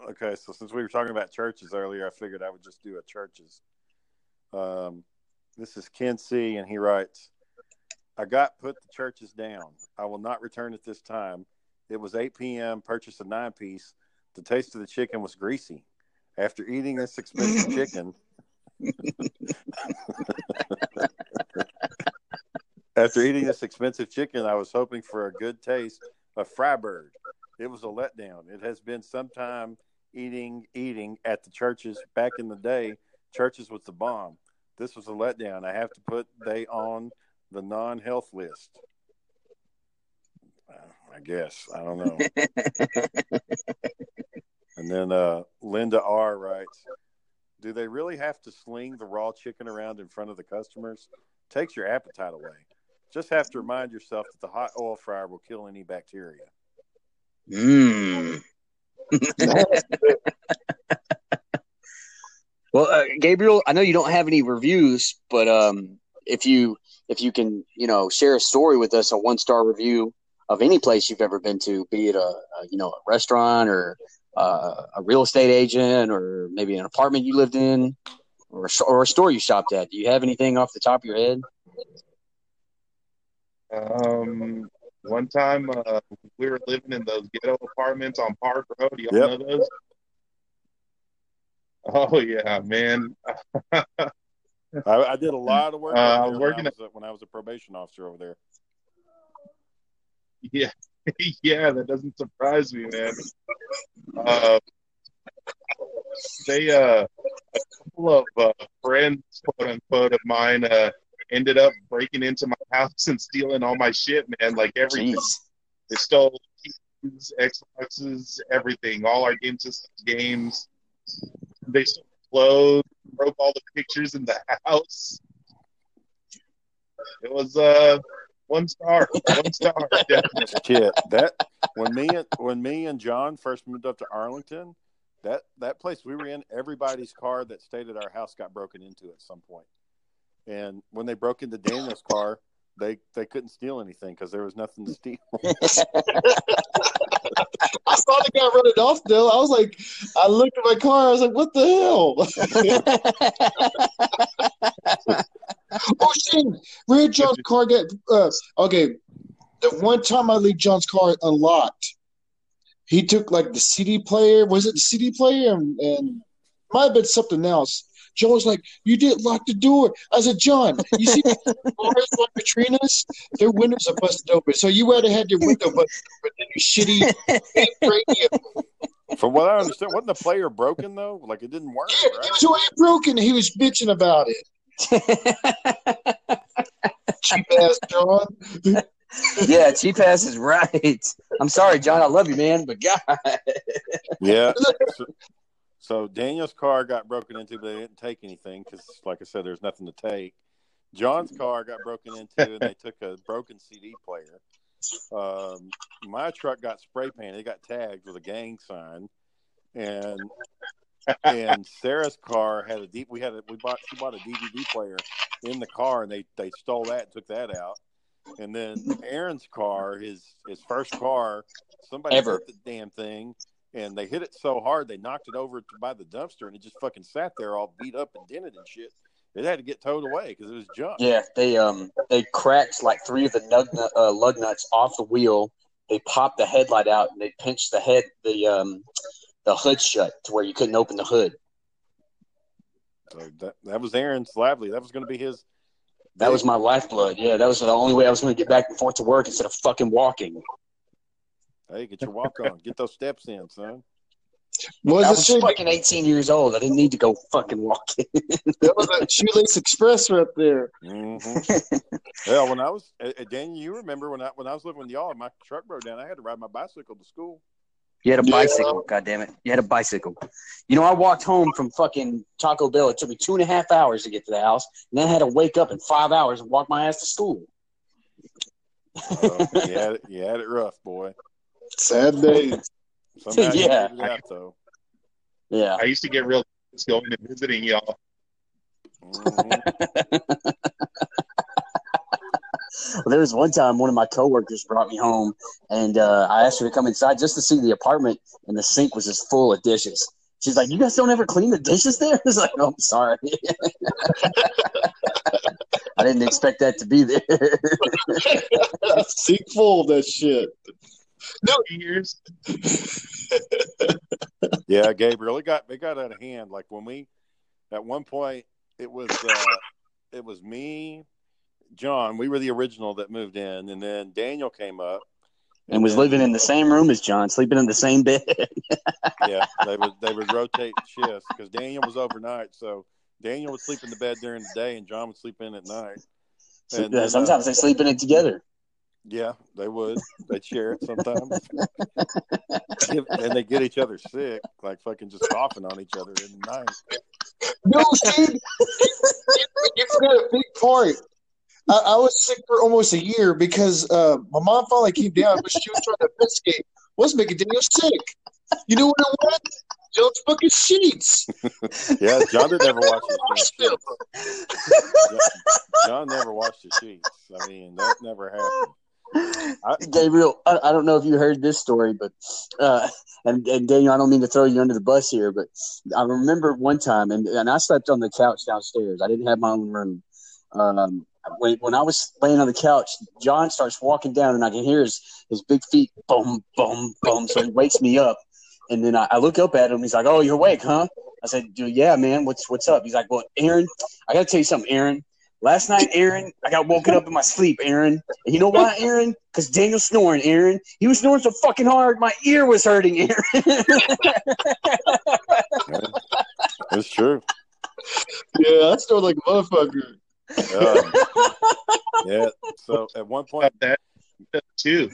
S2: okay, so since we were talking about Church's earlier, I figured I would just do a Church's. Um, this is Ken C, and he writes, "I got put the Church's down. I will not return at this time. It was 8 p.m. Purchased a nine piece. The taste of the chicken was greasy. After eating this expensive [LAUGHS] chicken." [LAUGHS] After eating this expensive chicken, I was hoping for a good taste of Freiburg. It was a letdown. It has been some time eating eating at the Church's back in the day. Church's was the bomb. This was a letdown. I have to put they on the non-health list. Uh, I guess I don't know. [LAUGHS] and then uh, Linda R writes, "Do they really have to sling the raw chicken around in front of the customers? Takes your appetite away. Just have to remind yourself that the hot oil fryer will kill any bacteria."
S4: Mmm. [LAUGHS] well, uh, Gabriel, I know you don't have any reviews, but um, if you if you can, you know, share a story with us, a one star review of any place you've ever been to, be it a, a you know a restaurant or uh, a real estate agent or maybe an apartment you lived in or a, or a store you shopped at. Do you have anything off the top of your head?
S5: Um, one time uh, we were living in those ghetto apartments on Park Road. Y'all
S2: Yep.
S5: know those? Oh yeah, man. [LAUGHS]
S2: I, I did a lot of work
S5: Uh,
S2: over there
S5: working
S2: when, I was a, when I was a probation officer over there.
S5: Yeah, [LAUGHS] yeah, that doesn't surprise me, man. Uh, they, uh, a couple of uh, friends, quote unquote, of mine, uh, ended up breaking into my [LAUGHS] house and stealing all my shit, man. Like everything.
S4: Jeez.
S5: They stole TVs, Xboxes, everything, all our game systems, games. They stole clothes, broke all the pictures in the house. It was uh one star, one star, [LAUGHS] definitely.
S2: Shit, that when me and when me and John first moved up to Arlington, that that place we were in, everybody's car that stayed at our house got broken into at some point. And when they broke into Daniel's car, they they couldn't steal anything because there was nothing to steal. [LAUGHS]
S3: I saw the guy running off though. I was like, I looked at my car. I was like, what the hell? [LAUGHS] oh shit! Where John's car get? Uh, okay, the one time I leave John's car unlocked, he took like the CD player. Was it the CD player? And, and might have been something else. John was like, "You didn't lock the door." I said, "John, you see [LAUGHS] the cars like Katrina's? Their windows are busted open. So you rather had your window busted open than your shitty radio." [LAUGHS]
S2: From what I understand, wasn't the player broken though? Like it didn't work,
S3: Yeah,
S2: right?
S3: it was already broken. He was bitching about it. [LAUGHS] Cheap ass John.
S4: yeah, cheap ass is right. I'm sorry, John. I love you, man, but God.
S2: Yeah. So, Daniel's car got broken into, but they didn't take anything because, like I said, there's nothing to take. John's car got broken into, and they took a broken CD player. Um, my truck got spray painted; it got tagged with a gang sign, and and Sarah's car had a deep. We had a we bought she bought a DVD player in the car, and they they stole that and took that out. And then Aaron's car, his his first car, somebody
S4: Ever.
S2: hit the damn thing, and they hit it so hard they knocked it over by the dumpster, and it just fucking sat there all beat up and dented and shit. It had to get towed away because it was junk.
S4: Yeah, they um they cracked like three of the nug, uh, lug nuts off the wheel. They popped the headlight out and they pinched the head the um the hood shut to where you couldn't open the hood.
S2: So that that was Aaron's lively. That was going to be his.
S4: That was my lifeblood. Yeah, that was the only way I was going to get back and forth to work instead of fucking walking.
S2: Hey, get your walk on. Get those steps in, son.
S3: Was
S4: I was
S3: shit?
S4: fucking 18 years old. I didn't need to go fucking walking.
S3: That was a Shoelace Express right there.
S2: hmm yeah, when I was uh, Daniel, you remember when I when I was living with y'all, my truck broke down. I had to ride my bicycle to school.
S4: You had a
S3: Yeah.
S4: bicycle, God damn it! You had a bicycle. You know, I walked home from fucking Taco Bell. It took me two and a half hours to get to the house, and then I had to wake up in five hours and walk my ass to school.
S2: Uh, you had it, you had it rough, boy.
S3: Sad days. [LAUGHS]
S4: Yeah.
S2: figured though.
S4: Yeah.
S5: I used to get real going and visiting y'all.
S2: Mhm. [LAUGHS]
S4: Well, there was one time one of my coworkers brought me home, and uh, I asked her to come inside just to see the apartment, and the sink was just full of dishes. She's like, "You guys don't ever clean the dishes there?" [LAUGHS] I was like, "No, I'm sorry. I didn't expect that to be there."
S3: Sink full of that shit.
S5: No years. [LAUGHS]
S2: Yeah, Gabriel, it got it got out of hand. Like when we, at one point, it was uh, it was me, John. We were the original that moved in, and then Daniel came up,
S4: and was living in the same room as John, sleeping in the same bed. [LAUGHS]
S2: yeah, they would they would rotate shifts because Daniel was overnight, so Daniel would sleep in the bed during the day, and John would sleep in at night.
S4: So,
S2: And
S4: yeah, sometimes
S2: uh,
S4: they sleep in it together.
S2: Yeah, they would. They'd share it sometimes, [LAUGHS] and they get each other sick, like fucking just coughing on each other in the night.
S3: No, Steve, you forgot a big part. I, I was sick for almost a year because uh, my mom finally came down, but she was trying to investigate what's making Daniel sick. You know what it was? John's fucking sheets.
S2: Yeah, John did never watch [LAUGHS] his
S3: Washed
S2: damn
S3: them.
S2: sheets. John never watched the sheets. I mean, that never happened. I,
S4: Gabriel, I, I don't know if you heard this story, but uh, and, and Daniel, I don't mean to throw you under the bus here, but I remember one time, and, and I slept on the couch downstairs. I didn't have my own room. Um, when, when I was laying on the couch, John starts walking down, and I can hear his, his big feet boom, boom, boom. So he wakes me up, and then I, I look up at him. He's like, "Oh, you're awake, huh?" I said, "Dude, "Yeah, man. What's what's up?" He's like, "Well, Aaron, I got to tell you something, Aaron." Last night, Aaron, I got woken up in my sleep, Aaron. And you know why, Aaron? Because Daniel's snoring, Aaron. He was snoring so fucking hard, my ear was hurting, Aaron. [LAUGHS]
S2: That's true.
S3: Yeah, I snore like a motherfucker.
S2: Um, yeah. So at one point,
S5: that too.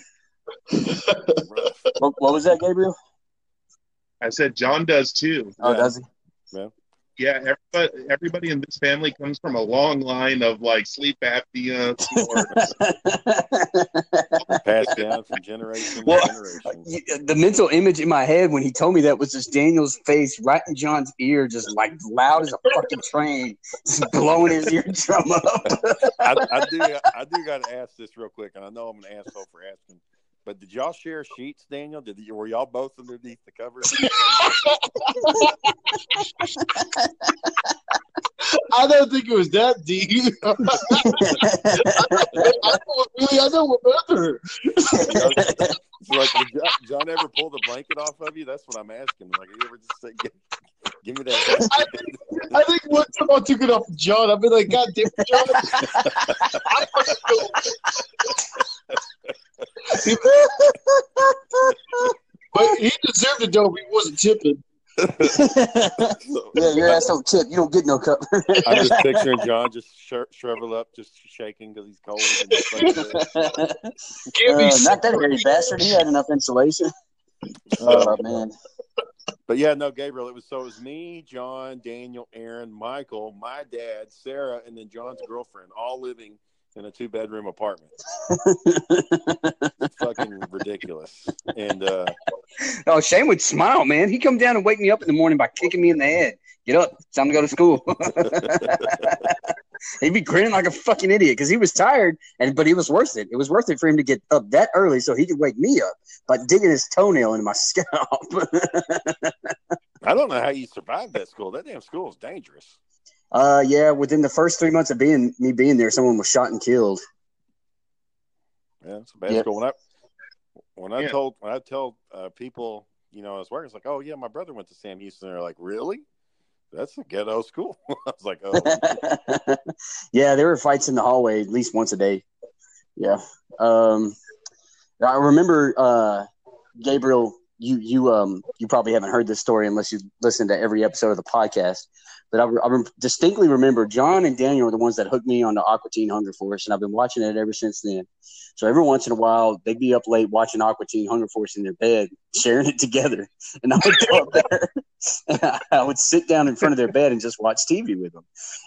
S4: what, what was that, Gabriel?
S5: I said John does too.
S4: Oh,
S2: Yeah.
S4: does he?
S5: Yeah, everybody, everybody in this family comes from a long line of like sleep apnea. snores. [LAUGHS]
S2: passed down from generation
S4: Well,
S2: to generation.
S4: The mental image in my head when he told me that was just Daniel's face right in John's ear, just like loud as a fucking train, just blowing his eardrum up.
S2: I, I do. I do got to ask this real quick, and I know I'm an asshole for asking. But did y'all share sheets, Daniel? Did you, were y'all both underneath the covers? [LAUGHS]
S3: I don't think it was that deep. [LAUGHS] I know, really, I know what better.
S2: So, like, did John, John ever pull the blanket off of you? That's what I'm asking. Like, you ever just say, give, give me that?
S3: I think, I think one time I took it off of John. I've been like, God damn it, John. [LAUGHS] I fucking feel- [LAUGHS] but he deserved it though. He wasn't tipping.
S4: yeah, your ass don't tip. You don't get no cup. [LAUGHS]
S2: I'm just picturing John just sh- shrivel up, just shaking because he's cold. And like,
S3: Give
S4: Uh,
S3: some.
S4: not that hairy bastard. He had enough insulation. [LAUGHS] Oh man.
S2: But yeah, no, Gabriel. It was so it was me, John, Daniel, Aaron, Michael, my dad, Sarah, and then John's girlfriend, all living in a two bedroom apartment. [LAUGHS] Fucking ridiculous. And uh,
S4: Oh, Shane would smile, man. He'd come down and wake me up in the morning by kicking me in the head. Get up. It's time to go to school. [LAUGHS] He'd be grinning like a fucking idiot because he was tired, and but he was worth it. It was worth it for him to get up that early so he could wake me up by digging his toenail into my [LAUGHS] scalp.
S2: I don't know how you survived that school. That damn school is dangerous.
S4: Uh, yeah, within the first three months of being me being there, someone was shot and killed.
S2: Yeah, it's a bad
S4: Yep.
S2: school. When I when I
S5: Yeah.
S2: told when I tell uh, people, you know, I was working, it's like, oh yeah, my brother went to Sam Houston. They're like, really? That's a ghetto school. [LAUGHS] I was like, oh, [LAUGHS]
S4: yeah, there were fights in the hallway at least once a day. Yeah. Um, I remember uh, Gabriel. You you um you probably haven't heard this story unless you listen to every episode of the podcast. But I, I distinctly remember John and Daniel were the ones that hooked me on the Aqua Teen Hunger Force, and I've been watching it ever since then. So every once in a while, they'd be up late watching Aqua Teen Hunger Force in their bed, sharing it together, and I would go up [LAUGHS] there and I would sit down in front of their bed and just watch TV with them.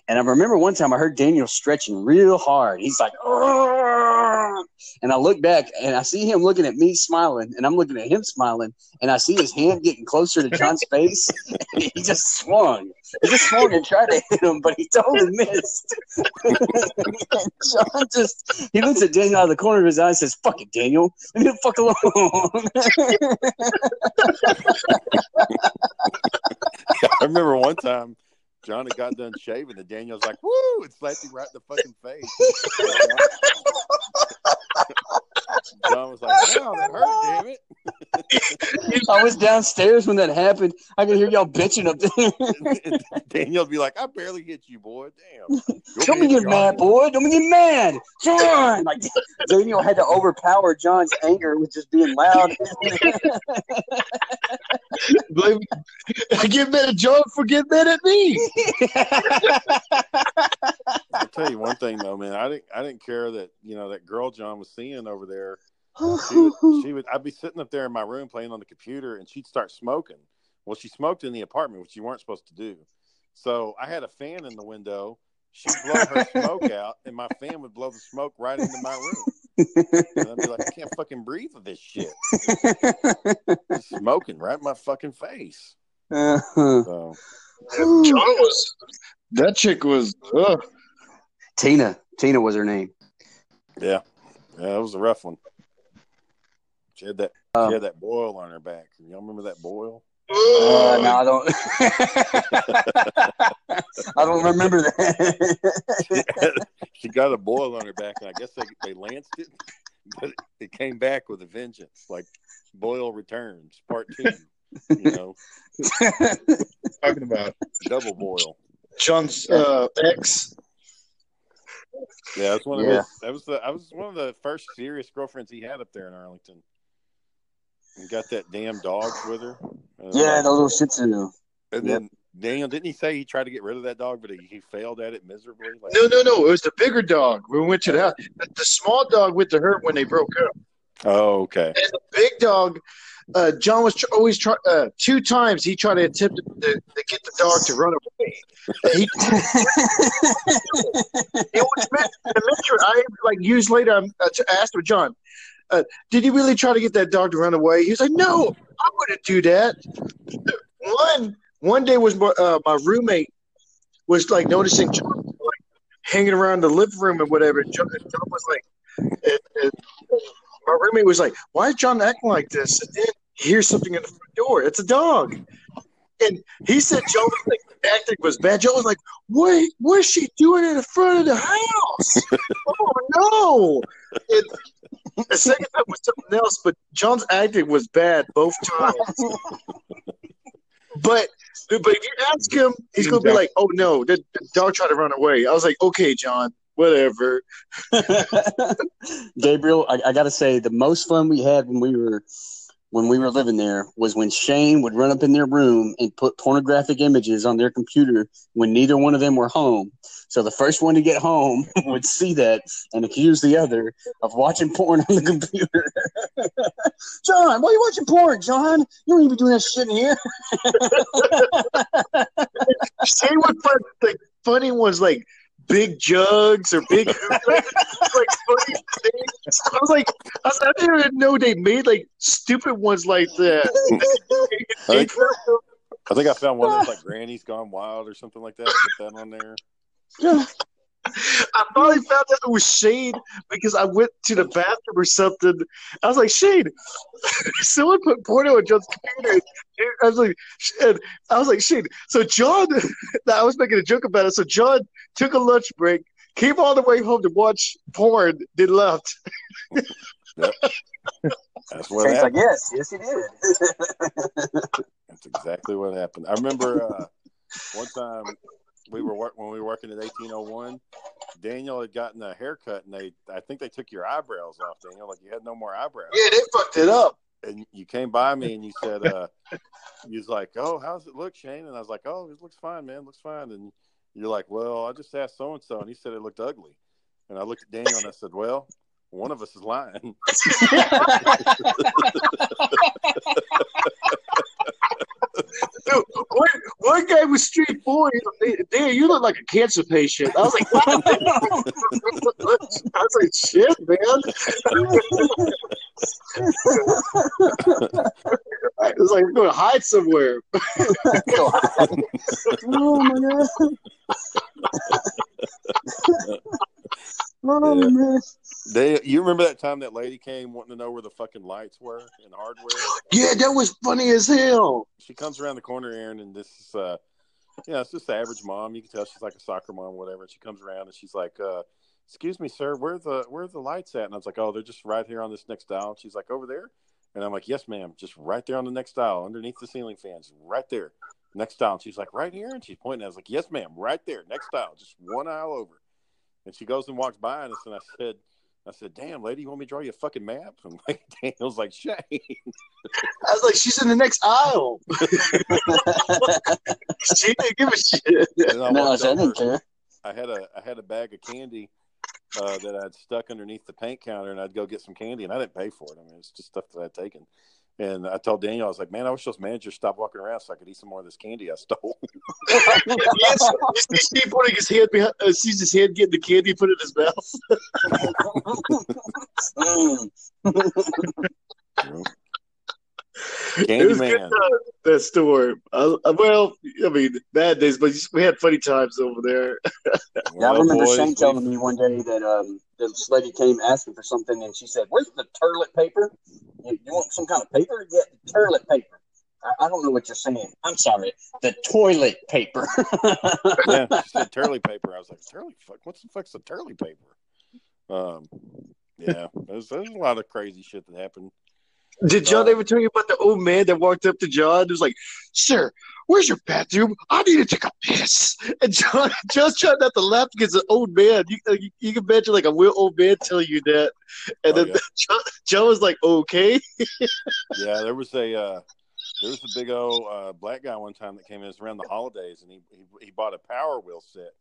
S4: And I remember one time I heard Daniel stretching real hard. He's like, "Argh!" and I look back and I see him looking at me smiling, and I'm looking at him smiling, and I see his hand getting closer to John's face. [LAUGHS] He just swung. He just swung and tried to hit him, but he totally [LAUGHS] missed. [LAUGHS] and John just he looks at Daniel out of the corner of his eye and says, "Fuck it, Daniel, leave me the fuck alone." [LAUGHS]
S2: I remember one time John had got done shaving, and Daniel's like, "Woo!" and slapped him right in the fucking face. John was like, "Wow, that hurt, damn it." [LAUGHS]
S4: I was downstairs when that happened. I could hear y'all bitching up there. [LAUGHS]
S2: Daniel would be like, "I barely hit you, boy. Damn."
S4: Don't be get mad, boy. Don't be get mad. John. Like [LAUGHS] Daniel had to overpower John's anger with just being loud.
S3: Blame, I get mad at John for getting mad at me.
S2: I'll tell you one thing though, man. I didn't I didn't care that you know that girl John was seeing over there. She would, [LAUGHS] she would I'd be sitting up there in my room playing on the computer, and she'd start smoking. Well, she smoked in the apartment, which you weren't supposed to do. So I had a fan in the window. She'd blow her smoke out, and my fan would blow the smoke right into my room. And I'd be like, I can't fucking breathe with this shit. It's smoking right in my fucking face.
S4: Uh-huh.
S2: So
S3: John was that chick was. Uh,
S4: Tina. Tina was her name.
S2: yeah, yeah, it was a rough one. She had that.
S4: Uh,
S2: she had that boil on her back. Y'all remember that boil?
S4: Uh, no, I don't. [LAUGHS] I don't remember that.
S2: she got a boil on her back, and I guess they they lanced it, but it came back with a vengeance, like boil returns, part two. You know, [LAUGHS]
S5: talking about
S2: double boil.
S3: John's uh, ex.
S2: Yeah, that's one of
S4: Yeah.
S2: his. That was the. I was one of the first serious girlfriends he had up there in Arlington. And got that damn dog with her. Uh,
S4: yeah, the little Shih Tzu.
S2: And then Daniel, didn't he say he tried to get rid of that dog, but he, he failed at it miserably? Like,
S3: No, no, no. It was the bigger dog. We went to the house. The, the small dog went to her when they broke up.
S2: Oh, okay.
S3: And the big dog, uh, John was tr- always try. Uh, two times he tried to attempt to, to, get the dog to run away. He, [LAUGHS] it was meant to mention. I like years later. I asked him, John, uh, did you really try to get that dog to run away? He was like, No, I wouldn't do that. One one day was my- uh, my roommate was like noticing John like hanging around the living room and whatever. John, John was like, my roommate was like, "Why is John acting like this?" And then he hears something in the front door. It's a dog. And he said Joe was like acting was bad. Joe was like, "Wait, what's she doing in the front of the house?" [LAUGHS] oh no! And the second time was something else, but John's acting was bad both times. but but if you ask him, he's gonna be like, "Oh no, the, the dog tried to run away." I was like, "Okay, John, whatever." [LAUGHS]
S4: Gabriel, I, I got to say, the most fun we had when we were when we were living there was when Shane would run up in their room and put pornographic images on their computer when neither one of them were home. So the first one to get home [LAUGHS] would see that and accuse the other of watching porn on the computer. [LAUGHS] John, why are you watching porn, John? You don't even be doing that shit in here.
S3: Shane would put like funny ones like big jugs or big [LAUGHS] like, funny things. I was like, I, was, I didn't even know they made like stupid ones like that. [LAUGHS]
S2: I think, I think I found one that's like [LAUGHS] Granny's Gone Wild or something like that. Put that on there.
S3: I finally found out it was Shane because I went to the bathroom or something. I was like, Shane, [LAUGHS] someone put porno on John's computer. I was like, and I was like, Shane. So John, [LAUGHS] I was making a joke about it. So John took a lunch break, came all the way home to watch porn, then left. [LAUGHS]
S2: Yep. That's what
S4: Shane's like,
S2: happened.
S4: yes, yes, he did.
S2: That's exactly what happened. I remember uh, one time we were work when we were working at eighteen oh one. Daniel had gotten a haircut, and they I think they took your eyebrows off. Daniel, like you had no more eyebrows.
S3: Yeah, they fucked it up.
S2: And you came by me and you said, uh, [LAUGHS] you was like, "Oh, how's it look, Shane?" And I was like, "Oh, it looks fine, man. It looks fine." And you're like, "Well, I just asked so and so, and he said it looked ugly." And I looked at Daniel and I said, "Well, one of us is lying." [LAUGHS] [LAUGHS]
S3: Dude, one, one guy was straightforward. He's like, Damn, you look like a cancer patient. I was like, what? [LAUGHS] I was like, shit, man. I was like, we're going to hide somewhere. [LAUGHS]
S4: oh my god. oh
S2: Yeah.
S4: man.
S2: They, you remember that time that lady came wanting to know where the fucking lights were in hardware?
S3: Yeah, that was funny as hell.
S2: She comes around the corner, Aaron, and this is, uh, yeah, it's just the average mom. You can tell she's like a soccer mom, whatever. And she comes around and she's like, uh, excuse me, sir, where the where the lights at? And I was like, oh, they're just right here on this next dial. And she's like, over there. And I'm like, yes, ma'am, just right there on the next dial, underneath the ceiling fans, right there, next dial. And she's like, right here. And she's pointing. I was like, yes, ma'am, right there, next dial, just one aisle over. And she goes and walks by us, and I said, I said, damn, lady, you want me to draw you a fucking map? [LAUGHS] And like, Daniel's like, Shane.
S3: I was like, she's in the next aisle. [LAUGHS] she didn't give a shit.
S2: I
S6: No, I didn't care.
S2: I had a I had a bag of candy uh, that I'd stuck underneath the paint counter, and I'd go get some candy, and I didn't pay for it. I mean, it's just stuff that I'd taken. And I told Daniel, I was like, "Man, I wish those managers stopped walking around so I could eat some more of this candy I stole." [LAUGHS]
S3: yes, you see Steve putting his hand behind, uh, sees his hand getting the candy, put in his mouth.
S2: Candy
S3: was good
S2: man.
S3: time, that store. Uh, uh, well, I mean, bad days, but we had funny times over there.
S6: Yeah, I remember
S2: boys,
S6: Shane telling me one day that um, this lady came asking for something, and she said, "Where's the toilet paper? You, you want some kind of paper? Yeah, the toilet paper." I, I don't know what you're saying. I'm sorry. The toilet paper. [LAUGHS]
S2: yeah, she said [LAUGHS] turley paper. I was like, turley fuck. What's the fuck's a turley paper? Um, yeah, there's there's a lot of crazy shit that happened.
S3: Did John
S2: Uh,
S3: ever tell you about the old man that walked up to John and was like, Sir, where's your bathroom? I need to take a piss. [LAUGHS] And John [LAUGHS] John's trying not to laugh because the old man, you, uh, you, you can imagine like a real old man telling you that. And
S2: Oh,
S3: then
S2: yeah. [LAUGHS]
S3: John, John was like, Okay.
S2: Yeah, there was a uh, there was a big old uh, black guy one time that came in. It around the holidays, and he, he he bought a Power Wheel set,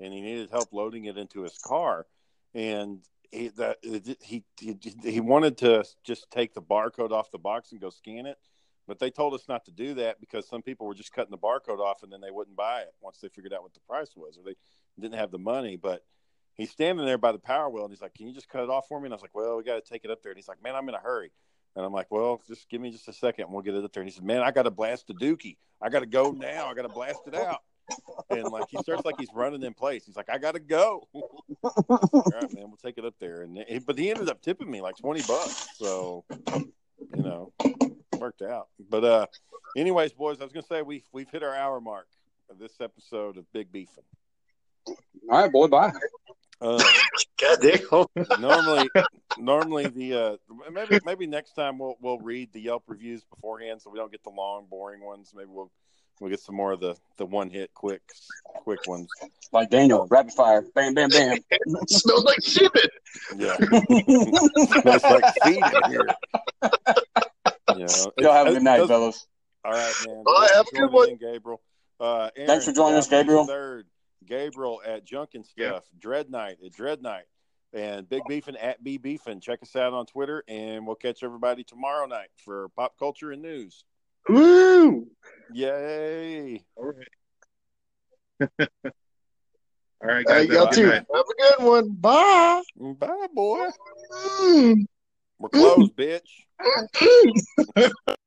S2: and he needed help loading it into his car, and he that he he he wanted to just take the barcode off the box and go scan it, but they told us not to do that because some people were just cutting the barcode off and then they wouldn't buy it once they figured out what the price was or they didn't have the money, but. He's standing there by the power wheel, and he's like, "Can you just cut it off for me?" And I was like, "Well, we got to take it up there." And he's like, "Man, I'm in a hurry." And I'm like, well, just give me just a second and we'll get it up there. And he said, man, I got to blast the dookie. I got to go now. I got to blast it out. And like, he starts like he's running in place. He's like, I got to go. [LAUGHS] All right, man, we'll take it up there. And he, but he ended up tipping me like 20 bucks. So, you know, worked out. But, uh, anyways, boys, I was going to say we've, we've hit our hour mark of this episode of Big Beefing.
S6: All right, boy. Bye.
S2: Uh,
S3: God damn.
S2: normally normally the uh maybe maybe next time we'll we'll read the Yelp reviews beforehand so we don't get the long boring ones. Maybe we'll we'll get some more of the the one hit quick quick ones.
S6: Like Daniel, rapid fire. Bam, bam, bam. [LAUGHS]
S3: smells like semen.
S2: Yeah. [LAUGHS] Smells like feet in here. You [LAUGHS]
S6: Y'all have a good night,
S2: does-
S6: fellas.
S2: All right, man.
S3: All right, have a good one.
S2: in, Gabriel. Uh, Aaron,
S6: Thanks for joining us, Gabriel.
S2: Third, Gabriel at Junkin Stuff, Dread Night at Dread Night, and Big Beefin at B Beefin. Check us out on Twitter, and we'll catch everybody tomorrow night for pop culture and news.
S3: Woo!
S2: Yay! [LAUGHS]
S5: All right. All right, guys.
S3: right, y'all
S5: have a
S3: too.
S5: good
S3: Have a good one. Bye.
S2: Bye, boy.
S3: Mm.
S2: We're closed, bitch. [LAUGHS] [LAUGHS]